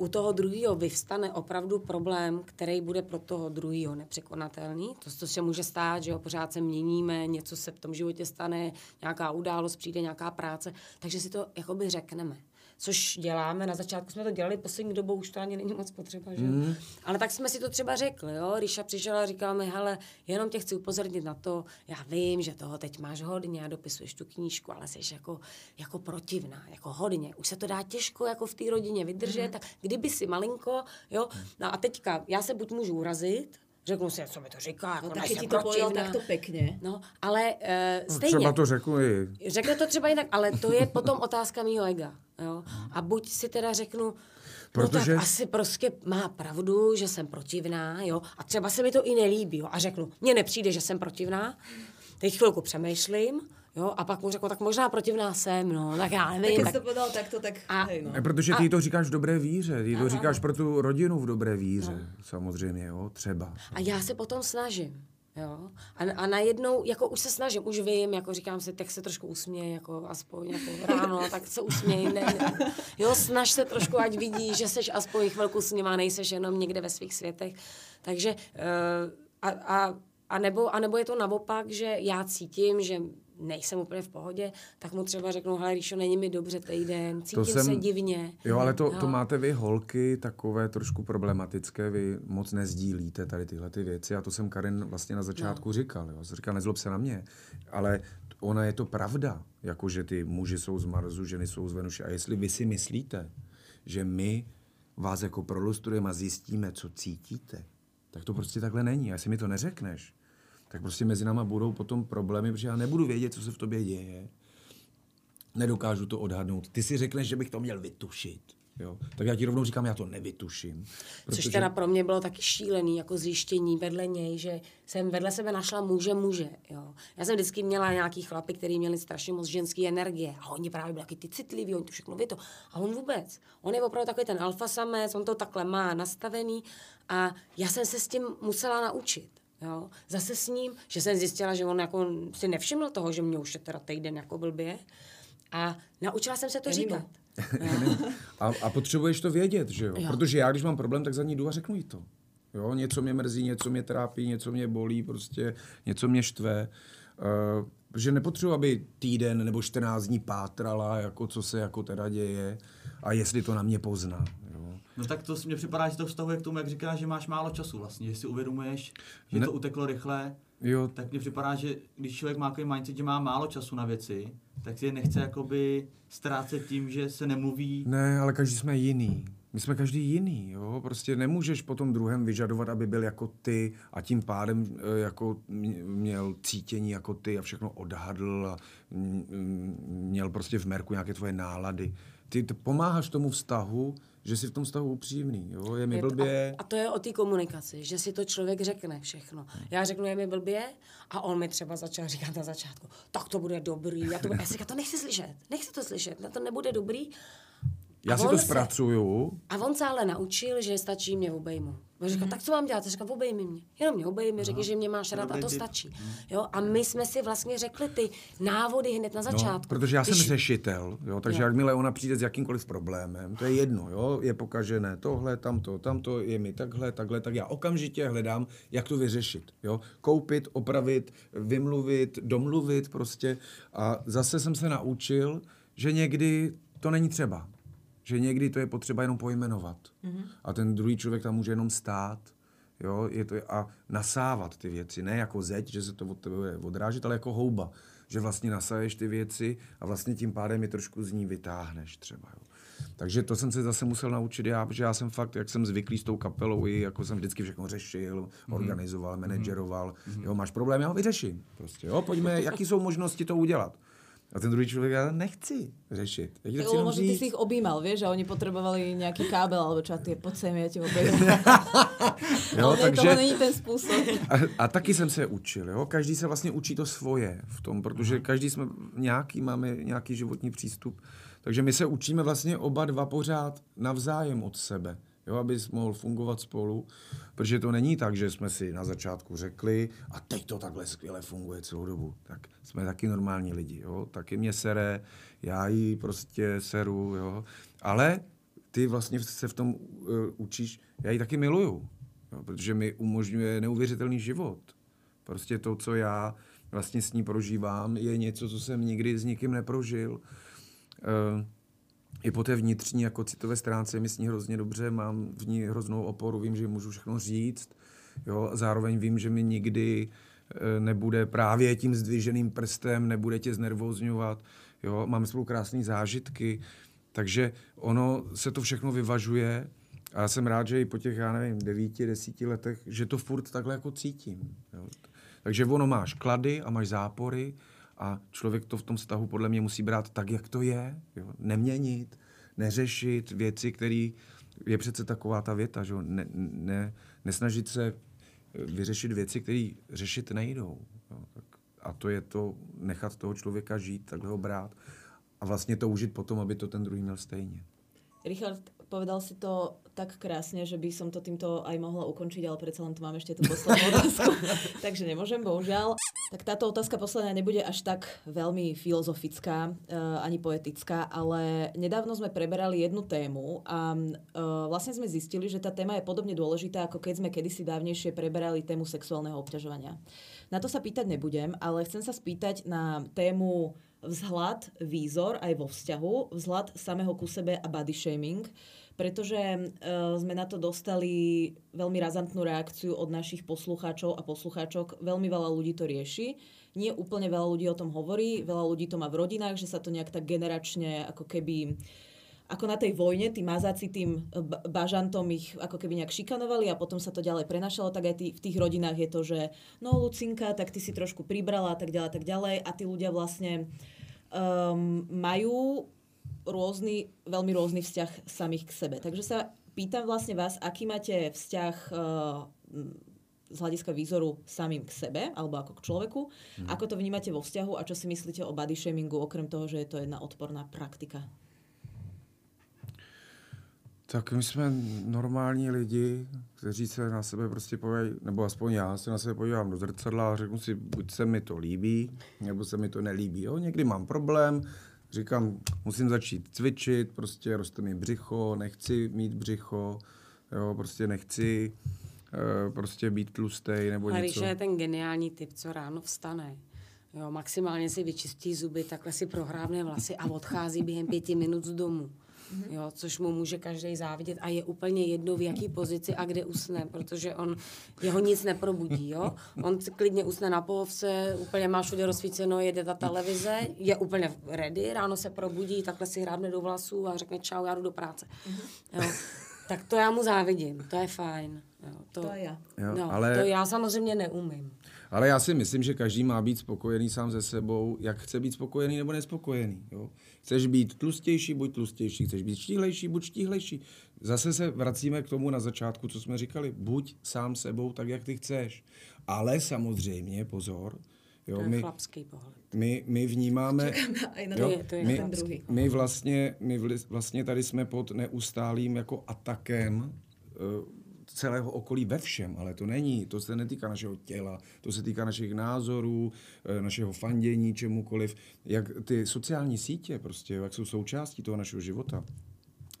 u toho druhého vyvstane opravdu problém, který bude pro toho druhého nepřekonatelný, to, to se může stát, že jo, pořád se měníme, něco se v tom životě stane, nějaká událost, přijde nějaká práce, takže si to jakoby řekneme. Což děláme, na začátku jsme to dělali, poslední dobou už to ani není moc potřeba, že? Mm. Ale tak jsme si to třeba řekli, jo. Ríša přišla a říkala mi, hele, jenom tě chci upozornit na to, já vím, že toho teď máš hodně a dopisuješ tu knížku, ale jsi jako, jako protivná, jako hodně. Už se to dá těžko jako v té rodině vydržet, Mhm. tak kdyby si malinko, jo. No a teďka, já se buď můžu urazit, řeknu si, co mi to říká, jako No tak nejsem keď ti to protivná. takto pekne. No, ale uh, no, stejně. třeba to řeknu i. Řekne to třeba jinak, ale to je potom otázka mýho ega. Jo? A buď si teda řeknu, Protože- no tak asi prostě má pravdu, že jsem protivná, jo, a třeba se mi to i nelíbí, jo, a řeknu, mně nepřijde, že jsem protivná, teď chvilku přemýšlím, jo, a pak mu řeknu, tak možná protivná jsem, no, tak já Tak nevím. Tak, si to povedal takto, tak A- hej no. Protože ty to říkáš v dobré víře, ty to říkáš pro tu rodinu v dobré víře, samozřejmě, jo, třeba. a já se potom snažím. Jo? A, a najednou, jako už se snažím, už vím, jako říkám si, tak se trošku usměj, jako aspoň jako ráno, tak se usměj, ne, ne. Jo, snaž se trošku, ať vidí, že seš aspoň chvilku s nima, nejseš jenom někde ve svých světech. Takže uh, a, a, a, nebo, a nebo je to naopak, že já cítím, že nejsem úplně v pohodě, tak mu třeba řeknu, hele, Ríšo, není mi dobře týden, cítím jsem- se divně. Jo, ale to, to máte vy holky takové trošku problematické, vy moc nezdílíte tady tyhle ty věci a to jsem Karin vlastně na začátku no. říkal, jo. Říkal, nezlob se na mě, ale ona je to pravda, jako že ty muži jsou z Marsu, ženy jsou z Venuše a jestli vy si myslíte, že my vás jako prolustrujeme a zjistíme, co cítíte, tak to prostě takhle není. A jestli mi to neřekneš, tak prostě mezi náma budou potom problémy, protože já nebudu vědět, co se v tobě děje. Nedokážu to odhadnout. Ty si řekneš, že bych to měl vytušit. Jo? Tak já ti rovnou říkám, já to nevytuším. Což teda pro mě bylo taky šílený, jako zjištění vedle něj, že jsem vedle sebe našla muže muže. Jo. Já jsem vždycky měla nějaký chlapy, který měli strašně moc ženské energie. A oni právě byli taky ty citliví, oni to všechno ví to. A on vůbec. On je opravdu takový ten alfa samec, on to takhle má nastavený. A já jsem se s tím musela naučit. Jo. Zase s ním, že jsem zjistila, že on jako si nevšiml toho, že mě už je teda týden jako blbě. A naučila jsem se to Animo. říkat. [laughs] A, a potřebuješ to vědět, že jo? Jo. Protože já, když mám problém, tak za ní jdu a řeknu jí to. Jo, něco mě mrzí, něco mě trápí, něco mě bolí, prostě něco mě štve. Uh, protože nepotřebuji, aby týden nebo 14 dní pátrala, jako co se jako teda děje a jestli to na mě pozná. No tak to mně připadá, že to vztahuje k tomu, jak říkáš, že máš málo času vlastně, že si uvědomuješ, že Ne- to uteklo rychle, Jo, tak mně připadá, že když člověk má takový mindset, že má málo času na věci, tak si je nechce jakoby ztrácet tím, že se nemluví. ne, ale každý jsme jiný. my jsme každý jiný, jo? Prostě nemůžeš po tom druhém vyžadovat, aby byl jako ty a tím pádem eh, jako měl cítění jako ty a všechno odhadl a měl prostě v merku nějaké tvoje nálady. Ty pomáháš tomu vztahu, že jsi v tom stavu upřímný, jo, je mi je blbě. A, a to je o té komunikaci, že si to člověk řekne všechno. Já řeknu, je mi blbě a on mi třeba začal říkat na začátku, tak to bude dobrý, já to, já si říkám, to nechci slyšet, nechci to slyšet, na to nebude dobrý. Já a si to zpracuju. A on se ale naučil, že stačí mě obejmu. On říkal, mm-hmm. tak co mám dělat? Říkám, obejmi mě. Jenom mě obejmi, řekni, že mě máš rád a to stačí. Mhm. Jo? A my jsme si vlastně řekli ty návody hned na no, začátku. No, protože já Když... jsem řešitel, jo? takže jo. jakmile ona přijde s jakýmkoliv problémem, to je jedno, jo? je pokažené tohle, tamto, tamto, je mi takhle, takhle, tak já okamžitě hledám, jak to vyřešit. Jo? Koupit, opravit, vymluvit, domluvit prostě. A zase jsem se naučil, že někdy to není třeba že někdy to je potřeba jenom pojmenovat. Mm-hmm. A ten druhý člověk tam může jenom stát jo, je to, a nasávat ty věci. Ne jako zeď, že se to od tebe bude odrážet, ale jako houba. Že vlastně nasaješ ty věci a vlastně tím pádem je trošku z ní vytáhneš třeba. Jo. Takže to jsem se zase musel naučit já, protože já jsem fakt, jak jsem zvyklý s tou kapelou, i jako jsem vždycky všechno řešil, mm-hmm. organizoval, mhm. manageroval. Mm-hmm. Jo, máš problém, já ho vyřeším. Prostě, jo, pojďme, jaký jsou možnosti to udělat. A ten druhý člověk, já nechci řešit. Já tak možno ty si ich objímal, vieš, že oni potrebovali nějaký kábel, alebo čo, ty pojď sem, já tě obejmu. [laughs] [laughs] jo, Ale takže... to není ten způsob. A, a, taky jsem se učil, jo. Každý se vlastně učí to svoje v tom, protože Aha. každý jsme nějaký, máme nějaký životní přístup. Takže my se učíme vlastně oba dva pořád navzájem od sebe jo, aby mohl fungovat spolu, protože to není tak, že jsme si na začátku řekli a teď to takhle skvěle funguje celou dobu. Tak jsme taky normální lidi, jo, taky mě sere, já jí prostě seru, jo, ale ty vlastně se v tom uh, učíš, já ji taky miluju, jo, protože mi umožňuje neuvěřitelný život. Prostě to, co já vlastně s ní prožívám, je něco, co jsem nikdy s nikým neprožil. Uh, i po té vnitřní jako citové stránce mi s ní hrozně dobře, mám v ní hroznou oporu, vím, že můžu všechno říct, jo, zároveň vím, že mi nikdy e, nebude právě tím zdviženým prstem, nebude tě znervozňovat, jo, máme spolu krásné zážitky, takže ono se to všechno vyvažuje a já jsem rád, že i po těch, já nevím, devíti, desíti letech, že to furt takhle jako cítím. Jo. Takže ono máš klady a máš zápory, a člověk to v tom vztahu podle mě musí brát tak, jak to je. Jo? Neměnit, neřešit věci, které je přece taková ta věta, že ne, ne, nesnažit se vyřešit věci, které řešit nejdou. Jo? Tak, a to je to nechat toho člověka žít, takhle ho brát a vlastně to užít potom, aby to ten druhý měl stejně. Richard, povedal si to tak krásne, že by som to týmto aj mohla ukončiť, ale predsa len tu mám ešte tú poslednú [laughs] otázku, takže nemôžem, bohužiaľ. Tak táto otázka posledná nebude až tak veľmi filozofická uh, ani poetická, ale nedávno sme preberali jednu tému a uh, vlastne sme zistili, že tá téma je podobne dôležitá, ako keď sme kedysi dávnejšie preberali tému sexuálneho obťažovania. Na to sa pýtať nebudem, ale chcem sa spýtať na tému vzhľad, výzor aj vo vzťahu, vzhľad samého ku sebe a body shaming pretože uh, sme na to dostali veľmi razantnú reakciu od našich poslucháčov a poslucháčok. Veľmi veľa ľudí to rieši. Nie úplne veľa ľudí o tom hovorí, veľa ľudí to má v rodinách, že sa to nejak tak generačne ako keby ako na tej vojne, tí mazáci tým bažantom ich ako keby nejak šikanovali a potom sa to ďalej prenašalo, tak aj tý, v tých rodinách je to, že no Lucinka, tak ty si trošku pribrala a tak ďalej, tak ďalej a tí ľudia vlastne um, majú rôzny, veľmi rôzny vzťah samých k sebe. Takže sa pýtam vlastne vás, aký máte vzťah uh, z hľadiska výzoru samým k sebe, alebo ako k človeku. Hmm. Ako to vnímate vo vzťahu a čo si myslíte o body shamingu, okrem toho, že je to jedna odporná praktika? Tak my jsme normální lidi, kteří se na sebe prostě povějí, nebo aspoň já se na sebe podívám do zrcadla a řeknu si, buď se mi to líbí, nebo se mi to nelíbí. Jo? Někdy mám problém, Říkám, musím začít cvičit, prostě roste mi břicho, nechci mít břicho, jo, prostě nechci uh, prostě být tlustej nebo Ale něco. je ten geniální typ, co ráno vstane. Jo, maximálně si vyčistí zuby, takhle si prohrávne vlasy a odchází během pěti minut z domu. Mm-hmm. jo, což mu může každý závidět a je úplně jedno v jaký pozici a kde usne, protože on, jeho nic neprobudí, jo. On si klidně usne na pohovce, úplně má všude rozsvíceno, jede ta televize, je úplně ready, ráno se probudí, takhle si hrábne do vlasů a řekne čau, já jdu do práce. Mm-hmm. Jo. Tak to já mu závidím, to je fajn. Jo, to, to je já. Jo, no, ale... To já samozřejmě neumím. Ale já si myslím, že každý má být spokojený sám se sebou, jak chce být spokojený nebo nespokojený. Jo? Chceš být tlustější, buď tlustější. Chceš být štíhlejší, buď štíhlejší. Zase se vracíme k tomu na začátku, co jsme říkali. Buď sám sebou tak, jak ty chceš. Ale samozřejmě, pozor, Jo, to je my, chlapský pohled. My, my vnímáme... jo, [laughs] to je, to je my, my, vlastně, my vlastně tady jsme pod neustálým jako atakem uh, celého okolí ve všem, ale to není, to se netýká našeho těla, to se týká našich názorů, eh, našeho fandění, čemukoliv. Jak ty sociální sítě prostě, jak jsou součástí toho našeho života.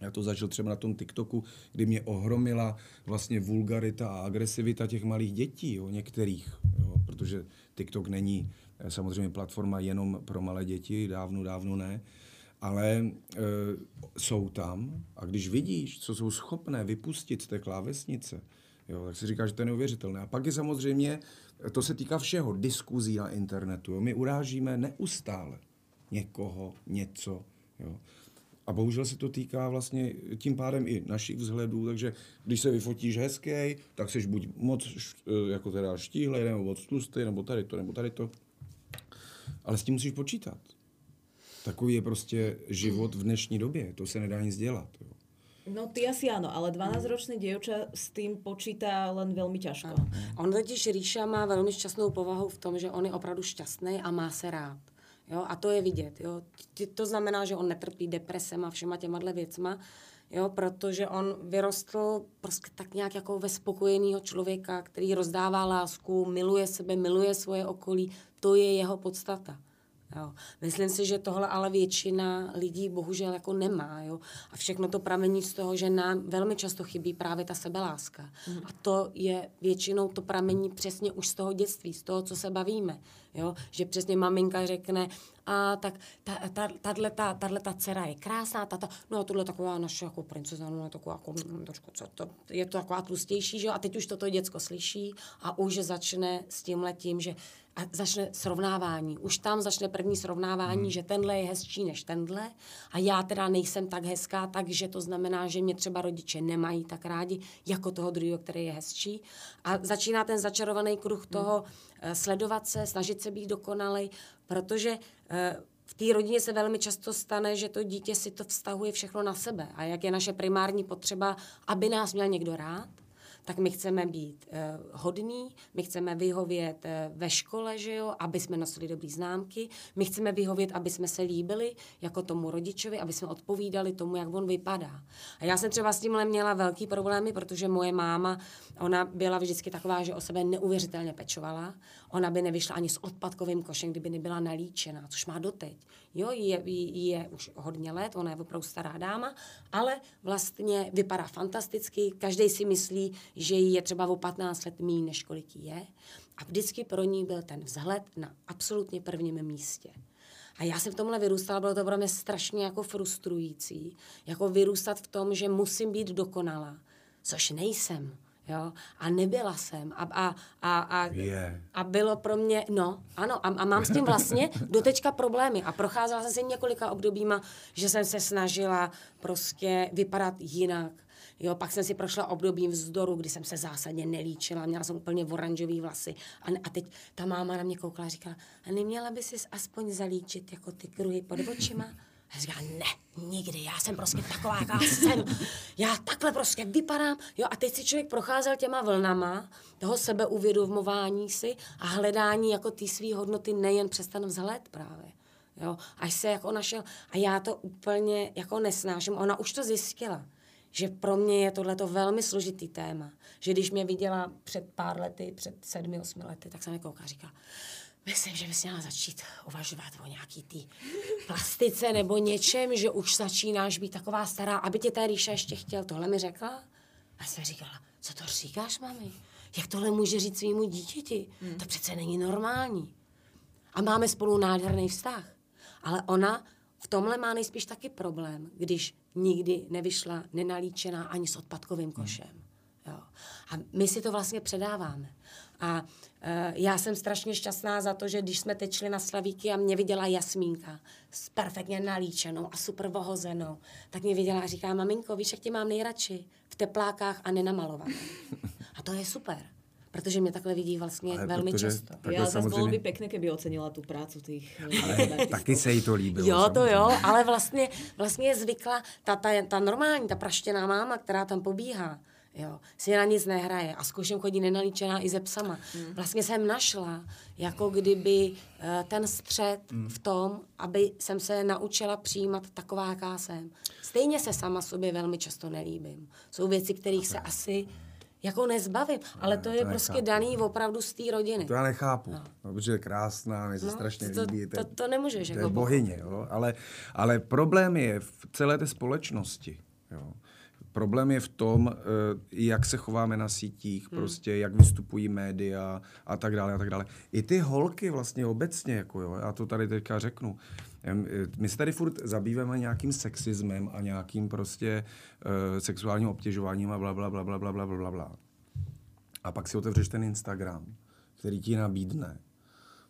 Já to zažil třeba na tom TikToku, kdy mě ohromila vlastně vulgarita a agresivita těch malých dětí, jo, některých, jo, protože TikTok není eh, samozřejmě platforma jenom pro malé děti, dávno, dávno ne, ale e, jsou tam a když vidíš, co jsou schopné vypustit z té klávesnice, jo, tak si říkáš, že to je neuvěřitelné. A pak je samozřejmě, to se týká všeho, diskuzí na internetu. Jo. My urážíme neustále někoho, něco. Jo. A bohužel se to týká vlastně tím pádem i našich vzhledů, takže když se vyfotíš hezký, tak jsi buď moc e, jako teda štíhlej, nebo moc tlustý, nebo tady to, nebo tady to. Ale s tím musíš počítat. Takový je prostě život v dnešní době. To se nedá nic dělat. Jo. No ty asi ano, ale 12-ročný děvča s tím počítá len velmi těžko. On totiž Ríša má velmi šťastnou povahu v tom, že on je opravdu šťastný a má se rád. Jo? A to je vidět. Jo? To znamená, že on netrpí depresema, všema těma věcma, jo? protože on vyrostl prostě tak nějak jako ve spokojeného člověka, který rozdává lásku, miluje sebe, miluje svoje okolí. To je jeho podstata. Jo. Myslím si, že tohle ale většina lidí bohužel jako nemá. Jo. A všechno to pramení z toho, že nám velmi často chybí právě ta sebeláska. Mm. A to je většinou to pramení přesně už z toho dětství, z toho, co se bavíme. Jo. Že přesně maminka řekne, a tak ta, ta, tahle, ta, ta dcera je krásná, tata, no a tohle taková naše jako princezna, no je taková jako, no, trošku, co to, je to taková tlustější, že jo, a teď už toto děcko slyší a už začne s tím letím, že a začne srovnávání. Už tam začne první srovnávání, hmm. že tenhle je hezčí než tenhle a já teda nejsem tak hezká, takže to znamená, že mě třeba rodiče nemají tak rádi jako toho druhého, který je hezčí. A začíná ten začarovaný kruh toho hmm. sledovat se, snažit se být dokonalej, protože eh, v té rodině se velmi často stane, že to dítě si to vztahuje všechno na sebe. A jak je naše primární potřeba, aby nás měl někdo rád, tak my chceme být uh, hodní, my chceme vyhovět uh, ve škole, že jo, aby jsme nosili dobrý známky, my chceme vyhovět, aby jsme se líbili jako tomu rodičovi, aby jsme odpovídali tomu, jak on vypadá. A já jsem třeba s tímhle měla velký problémy, protože moje máma, ona byla vždycky taková, že o sebe neuvěřitelně pečovala. Ona by nevyšla ani s odpadkovým košem, kdyby nebyla nalíčená, což má doteď. Jo, je, je, je už hodně let, ona je opravdu stará dáma, ale vlastně vypadá fantasticky, každý si myslí, že jí je třeba o 15 let méně, než kolik je. A vždycky pro ní byl ten vzhled na absolutně prvním místě. A já jsem v tomhle vyrůstala, bylo to pro mě strašně jako frustrující, jako vyrůstat v tom, že musím být dokonalá, což nejsem. Jo? A nebyla jsem. A, a, a, a, yeah. a bylo pro mě, no, ano, a, a mám s tím vlastně doteďka problémy. A procházela jsem se několika obdobíma, že jsem se snažila prostě vypadat jinak. Jo, pak jsem si prošla obdobím vzdoru, kdy jsem se zásadně nelíčila, měla jsem úplně oranžový vlasy. A, a teď ta máma na mě koukala a říkala, a neměla by si aspoň zalíčit jako ty kruhy pod očima? Já říkám, ne, nikdy, já jsem prostě taková, jaká jsem. Já takhle prostě vypadám. Jo, a teď si člověk procházel těma vlnama toho sebeuvědomování si a hledání jako ty svý hodnoty nejen přes ten vzhled právě. Jo, až se jako našel. A já to úplně jako nesnáším. Ona už to zjistila že pro mě je tohleto velmi složitý téma. Že když mě viděla před pár lety, před sedmi, osmi lety, tak jsem mi kouká a říkala, Myslím, že bys měla začít uvažovat o nějaký tý plastice nebo něčem, že už začínáš být taková stará, aby tě ta Ríša ještě chtěl. Tohle mi řekla? A jsem říkala, co to říkáš, mami? Jak tohle může říct svýmu dítěti? Hmm. To přece není normální. A máme spolu nádherný vztah. Ale ona v tomhle má nejspíš taky problém, když nikdy nevyšla nenalíčená ani s odpadkovým košem. Jo. A my si to vlastně předáváme. A e, já jsem strašně šťastná za to, že když jsme teď šli na Slavíky a mě viděla Jasmínka s perfektně nalíčenou a super vohozenou, tak mě viděla a říká, maminko, víš, jak tě mám nejradši? V teplákách a nenamalované. [laughs] A to je super. Protože mě takhle vidí vlastně Ale velmi protože často. takhle bolo samozřejmě- by pekné, keby ocenila tú prácu tých Ale taky se jí to líbilo. Jo, to samozřejmě. jo, ale vlastně, vlastně je zvykla, ta, ta, ta normální, ta praštěná máma, která tam pobíhá, jo, si na nic nehraje a s košem chodí nenalíčená i ze psama. Hmm. Vlastně jsem našla, jako kdyby eh, ten střed Hmm. v tom, aby jsem se naučila přijímat taková, jaká jsem. Stejně se sama sobě velmi často nelíbím. Jsou věci, kterých se asi jako nezbavím, ale to je to prostě nechápu. daný opravdu z té rodiny. To já nechápu, no. No, protože je krásná, mě se No, strašně to- líbí. to- to nemůžeš To jako je bohyně, jo? Ale, ale problém je v celé té společnosti. Jo? Problém je v tom, eh, jak se chováme na sítích, Hmm. prostě jak vystupují média a tak dále a tak dále. I ty holky vlastně obecně, jako jo, já to tady teďka řeknu. Eh, My se tady furt zabýváme nějakým sexismem a nějakým prostě uh, sexuálním obtěžováním a bla, bla, bla, bla, bla, bla, bla, bla. A pak si otevřeš ten Instagram, který ti nabídne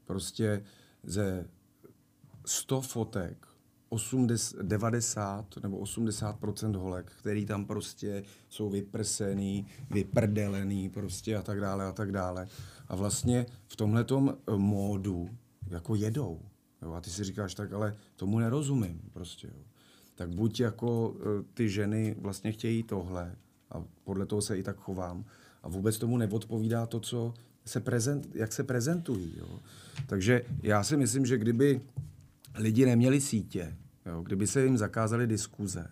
prostě ze 100 fotek 80, 90 nebo 80% holek, který tam prostě jsou vyprsený, vyprdelený prostě a tak dále a tak dále. A vlastně v tomhletom eh, módu jako jedou. Jo? A ty si říkáš, tak ale tomu nerozumím prostě. Jo? Tak buď jako eh, ty ženy vlastně chtějí tohle a podle toho se i tak chovám a vůbec tomu neodpovídá to, co se prezent, jak se prezentují. Jo? Takže já si myslím, že kdyby lidi neměli sítě, jo? kdyby se jim zakázaly diskuze,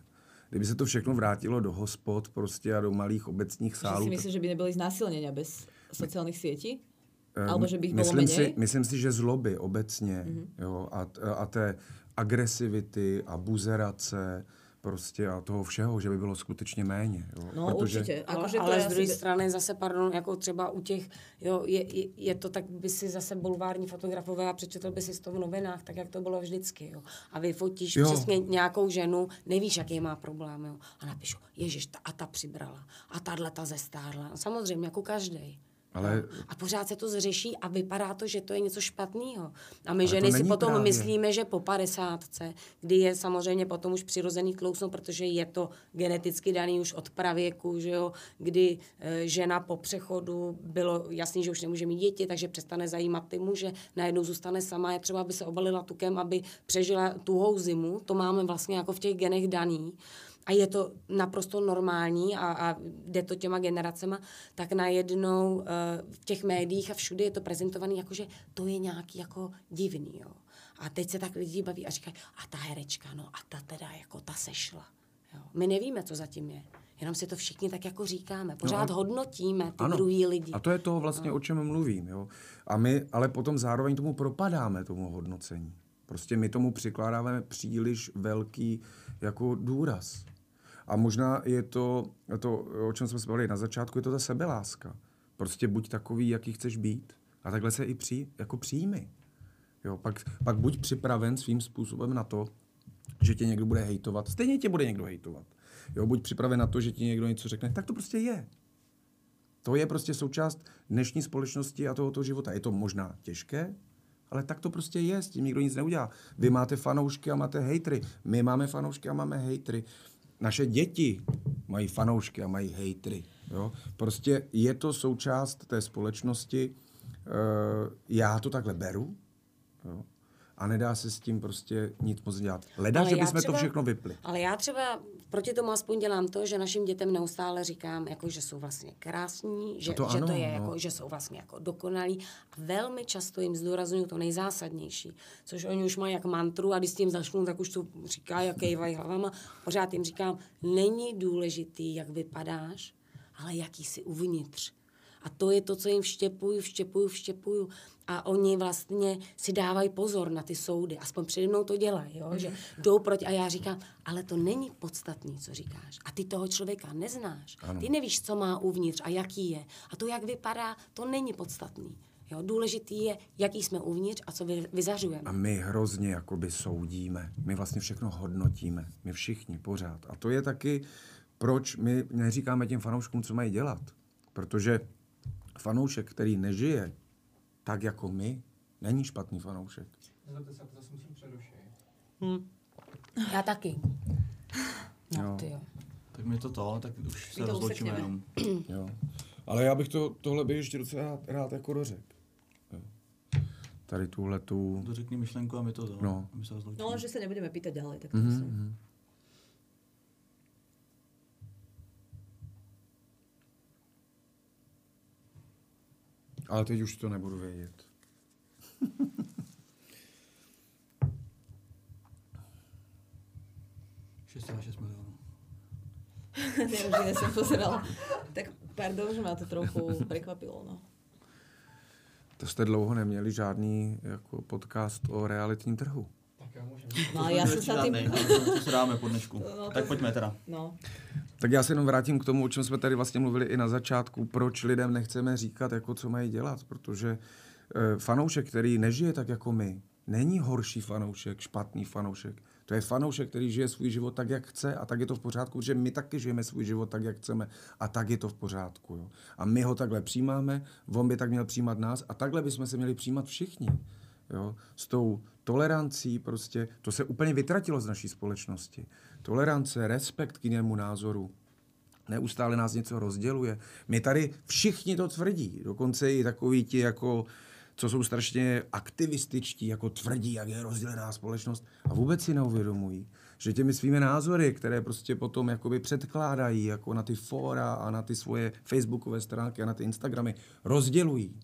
kdyby se to všechno vrátilo do hospod prostě a do malých obecních Že sálů. si myslíš, že by neboli znásilnenia bez sociálnych sietí? Eh, Alebo že by ich bolo myslím menej? si, myslím si, že zloby obecně mm-hmm. jo, a, a té agresivity a buzerace prostě a toho všeho, že by bylo skutečně méně. Jo, No určite. Ale, Akože to ale je z druhé asi- strany zase, pardon, jako třeba u těch, jo, je, je, je to tak, by si zase bulvární fotografové a přečetl by si to v novinách, tak jak to bylo vždycky, jo. A vyfotíš Jo. jo. přesně nějakou ženu, nevíš, jaký má problém, jo. A napíšu, ježiš, ta a ta přibrala, a tahle ta zestárla. Samozřejmě, jako každý. Ale- A pořád se to zřeší a vypadá to, že to je něco špatného. A my Ale ženy si potom právě. myslíme, že po padesátce, kdy je samozřejmě potom už přirozený tlousnout, protože je to geneticky daný už od pravěku, že jo, kdy e, žena po přechodu bylo jasný, že už nemůže mít děti, takže přestane zajímat ty muže, najednou zůstane sama, je třeba, aby se obalila tukem, aby přežila tuhou zimu, to máme vlastně jako v těch genech daný a je to naprosto normální a, a jde to těma generacema, tak najednou e, v těch médiích a všude je to prezentované jako, že to je nějaký jako divný, jo. A teď se tak lidi baví a říkají, a ta herečka, no a ta teda jako ta sešla. Jo. My nevíme, co zatím je. Jenom si to všichni tak jako říkáme. Pořád a- hodnotíme ty druhý lidi. A to je to vlastně, o čem mluvím. Jo? A my ale potom zároveň tomu propadáme, tomu hodnocení. Prostě my tomu přikládáme příliš velký jako důraz. A možná je to, to, o čem jsme se bavili na začátku, je to ta sebeláska. Prostě buď takový, jaký chceš být. A takhle se i při, jako přijmi. Jo, pak, pak buď připraven svým způsobem na to, že tě někdo bude hejtovat. Stejně tě bude někdo hejtovat. Jo, buď připraven na to, že ti někdo něco řekne. Tak to prostě je. To je prostě součást dnešní společnosti a tohoto života. Je to možná těžké, ale tak to prostě je, s tím nikdo nic neudělá. Vy máte fanoušky a máte hejtry. My máme fanoušky a máme hejtry. Naše děti mají fanoušky a mají hejtry. Jo? Prostě je to součást té společnosti. Eh, Já to takhle beru. Jo? A nedá se s tím prostě nic moc dělat. Leda, Ale že bychom třeba- to všechno vypli. Ale já třeba proti tomu aspoň dělám to, že našim dětem neustále říkám, jako, že jsou vlastně krásní, že, No to že ano, to je no. jako, že jsou vlastně jako dokonalí. A velmi často jim zdůraznuju to nejzásadnější, což oni už mají jak mantru a když s tím začnou, tak už to říká, jak [laughs] kejvají hlavama. Pořád jim říkám, není důležitý, jak vypadáš, ale jaký jsi uvnitř. A to je to, co jim vštěpuju, vštěpuju, vštěpuju. A oni vlastně si dávají pozor na ty soudy. Aspoň přede mnou to dělají, jo? že jdou proti. A já říkám, ale to není podstatný, co říkáš. A ty toho člověka neznáš. Ano. Ty nevíš, co má uvnitř a jaký je. A to, jak vypadá, to není podstatný. Jo, důležitý je, jaký jsme uvnitř a co vy, vyzařujeme. A my hrozně jakoby soudíme. My vlastně všechno hodnotíme. My všichni pořád. A to je taky, proč my neříkáme těm fanouškům, co mají dělat. Protože fanoušek, který nežije tak jako my, není špatný fanoušek. Nezlobte se, to zase musím přerušit. Já taky. Jo. No, ty jo. Tak mi to to, tak už se rozloučíme jenom. Jo. Ale já bych to, tohle bych ještě docela rád, rád jako dořek. Jo. Tady tuhle tu... To řekni myšlenku a my to to. No. A my se rozloučíme. No, že sa nebudeme pýtať ďalej, tak to Mhm, myslím. Ale teď už to nebudu vědět. [laughs] 6,6 milionů. [laughs] Pozerala. Tak pardon, že ma to trochu prekvapilo, no. To jste dlouho neměli žádný jako podcast o realitním trhu. No tým... Žádnej, ale to, to se dáme po dnešku. No, to- tak pojďme teda. No, Tak já se jenom vrátím k tomu, o čem jsme tady vlastně mluvili i na začátku, proč lidem nechceme říkat, jako co mají dělat, protože e, fanoušek, který nežije tak jako my, není horší fanoušek, špatný fanoušek. To je fanoušek, který žije svůj život tak, jak chce a tak je to v pořádku, že my taky žijeme svůj život tak, jak chceme a tak je to v pořádku. Jo. A my ho takhle přijímáme, on by tak měl přijímat nás a takhle bychom se měli přijímat všichni. Jo? S tou tolerancí prostě, to se úplně vytratilo z naší společnosti. Tolerance, respekt k jinému názoru, neustále nás něco rozděluje. My tady všichni to tvrdí, dokonce i takoví ti jako co jsou strašně aktivističtí, jako tvrdí, jak je rozdělená společnost a vůbec si neuvědomují, že těmi svými názory, které prostě potom jakoby předkládají jako na ty fóra a na ty svoje facebookové stránky a na ty Instagramy, rozdělují.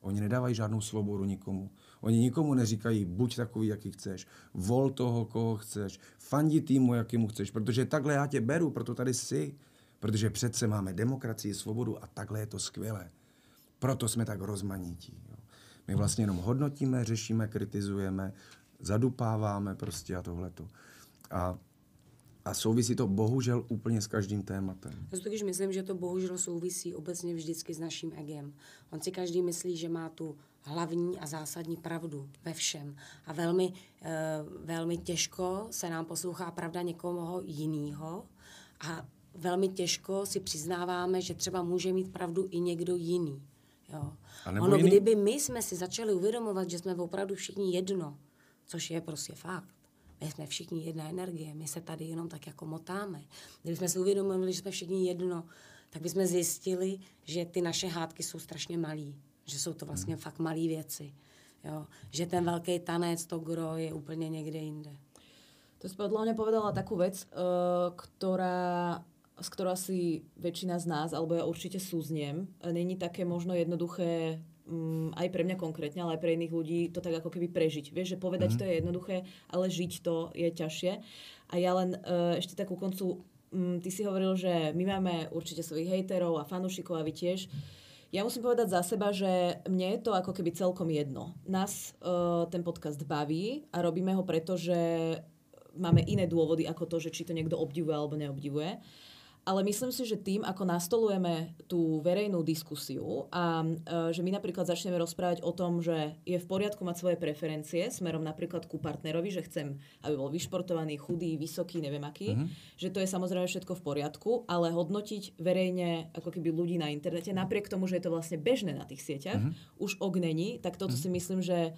Oni nedávají žádnou svobodu nikomu. Oni nikomu neříkají, buď takový, jaký chceš, vol toho, koho chceš, fandi týmu, jakýmu chceš, protože takhle já tě beru, proto tady jsi. Protože přece máme demokracii, svobodu a takhle je to skvělé. Proto jsme tak rozmanití. Jo. My vlastně jenom hodnotíme, řešíme, kritizujeme, zadupáváme prostě a tohleto. A, a souvisí to bohužel úplně s každým tématem. Já si totiž myslím, že to bohužel souvisí obecně vždycky s naším egem. On si každý myslí, že má tu hlavní a zásadní pravdu ve všem. A velmi, eh, velmi těžko se nám poslouchá pravda někoho jiného a velmi těžko si přiznáváme, že třeba může mít pravdu i někdo jiný. Jo. Ono, jiný- kdyby my jsme si začali uvědomovat, že jsme opravdu všichni jedno, což je prostě fakt, my jsme všichni jedna energie, my se tady jenom tak jako motáme. Kdybychom si uvědomili, že jsme všichni jedno, tak bychom zjistili, že ty naše hádky jsou strašně malý. Že jsou to vlastně fakt malé věci. Jo? Že ten velký tanec, to gro je úplně někde jinde. To si podľa mňa povedala takú vec, uh, ktorá, s ktorou asi väčšina z nás, alebo ja určite súzniem, není také možno jednoduché um, aj pre mňa konkrétne, ale aj pre iných ľudí to tak ako keby prežiť. Vieš, že povedať mm-hmm. to je jednoduché, ale žiť to je ťažšie. A ja len uh, ešte tak ku koncu, um, ty si hovoril, že my máme určite svojich hejterov a fanúšikov a vy tiež. Ja musím povedať za seba, že mne je to ako keby celkom jedno. Nás uh, ten podcast baví a robíme ho preto, že máme iné dôvody ako to, že či to niekto obdivuje alebo neobdivuje. Ale myslím si, že tým, ako nastolujeme tú verejnú diskusiu a e, že my napríklad začneme rozprávať o tom, že je v poriadku mať svoje preferencie smerom napríklad ku partnerovi, že chcem, aby bol vyšportovaný, chudý, vysoký, neviem aký, že to je samozrejme všetko v poriadku, ale hodnotiť verejne ako keby ľudí na internete, napriek tomu, že je to vlastne bežné na tých sieťach, už ok není, tak toto si myslím, že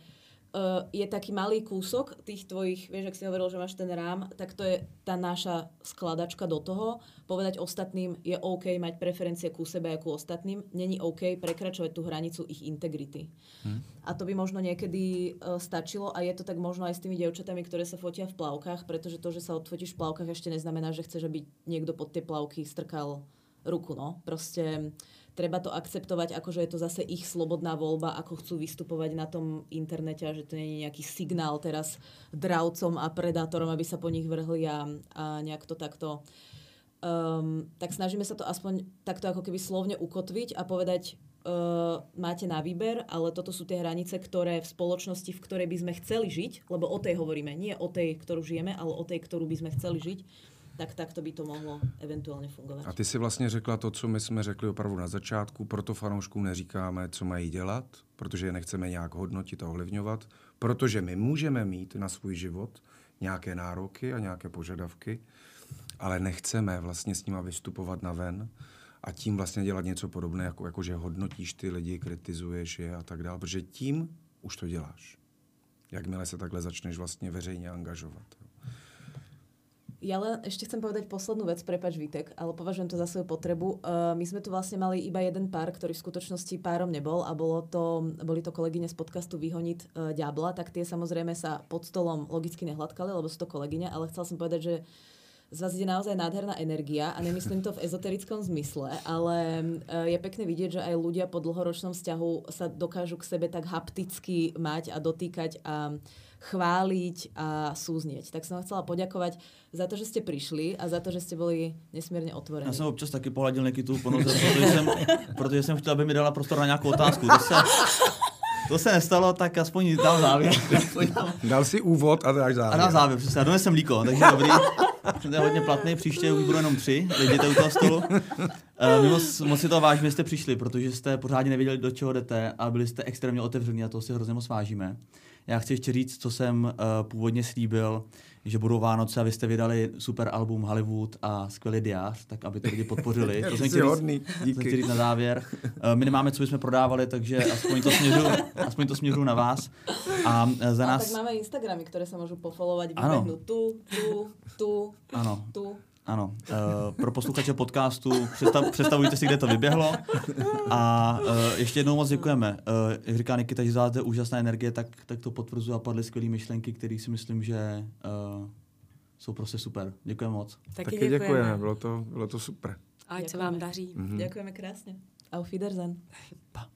uh, je taký malý kúsok tých tvojich, vieš, ak si hovoril, že máš ten rám, tak to je tá naša skladačka do toho. Povedať ostatným, je OK mať preferencie ku sebe a ku ostatným, není OK prekračovať tú hranicu ich integrity. Hmm. A to by možno niekedy uh, stačilo a je to tak možno aj s tými dievčatami, ktoré sa fotia v plavkách, pretože to, že sa odfotíš v plavkách ešte neznamená, že chceš, aby niekto pod tie plavky strkal ruku, no. Proste treba to akceptovať, ako že je to zase ich slobodná voľba, ako chcú vystupovať na tom internete a že to nie je nejaký signál teraz dravcom a predátorom, aby sa po nich vrhli a, a nejak to takto um, tak snažíme sa to aspoň takto ako keby slovne ukotviť a povedať, uh, máte na výber, ale toto sú tie hranice, ktoré v spoločnosti, v ktorej by sme chceli žiť, lebo o tej hovoríme, nie o tej, ktorú žijeme, ale o tej, ktorú by sme chceli žiť, tak takto by to mohlo eventuálně fungovat. A ty si vlastně řekla to, co my jsme řekli opravdu na začátku, proto fanouškům neříkáme, co mají dělat, protože je nechceme nějak hodnotit a ovlivňovat, protože my můžeme mít na svůj život nějaké nároky a nějaké požadavky, ale nechceme vlastně s nima vystupovat na ven a tím vlastně dělat něco podobné, jako, jako že hodnotíš ty lidi, kritizuješ je a tak dále, protože tím už to děláš. Jakmile se takhle začneš vlastně veřejně angažovat. Ja len ešte chcem povedať poslednú vec, prepač Vítek, ale považujem to za svoju potrebu. Uh, my sme tu vlastne mali iba jeden pár, ktorý v skutočnosti párom nebol a bolo to, boli to kolegyne z podcastu Vyhonit uh, Ďabla, tak tie samozrejme sa pod stolom logicky nehladkali, lebo sú to kolegyne, ale chcel som povedať, že z vás ide naozaj nádherná energia a nemyslím to v ezoterickom zmysle, ale uh, je pekné vidieť, že aj ľudia po dlhoročnom vzťahu sa dokážu k sebe tak hapticky mať a dotýkať a chváliť a súznieť. Tak som vám chcela poďakovať za to, že ste prišli a za to, že ste boli nesmierne otvorení. Já jsem občas taky pohladil Nikitu po noze, protože jsem, protože jsem chtěl, aby mi dala prostor na nějakou otázku. To se, to se nestalo, tak aspoň dám závěr. Dal si úvod a dáš A závěr. dám závěr, přesně. A donesem mlíko, takže dobrý. To je hodně platný, příště už budou jenom tři, jděte u toho stolu. Uh, moc, moc si to vážíme, že jste přišli, protože jste pořádně nevěděli, do čeho jdete a byli jste extrémně otevření a to si hrozně moc vážíme. Já chci ještě říct, co jsem uh, původně slíbil, že budou Vánoce a vy jste vydali super album Hollywood a skvělý diář, tak aby to lidi podpořili. [laughs] To jsem chtěl říct- hodný, jsem díky. chtěl říct na závěr. Eh, My nemáme, co bychom prodávali, takže aspoň to směřu, [laughs] aspoň to směřu na vás. A eh, za A nás... tak máme Instagramy, ktoré sa môžu pofollowovať, Áno. vybehnú tu, tu, tu, Ano, tu. Ano, uh, pro posluchače podcastu představ, představujte si, kde to vyběhlo. A uh, ještě jednou moc děkujeme. Uh, jak říká Nikita, že zvládáte úžasná energie, tak, tak to potvrzuje a padly skvělé myšlenky, které si myslím, že uh, jsou prostě super. Děkujeme moc. Taky, Taky děkujeme. děkujeme, bylo to, bylo to super. Ať se Děkujeme. vám daří. Ďakujeme krásne. Auf Wiedersehen. Pa.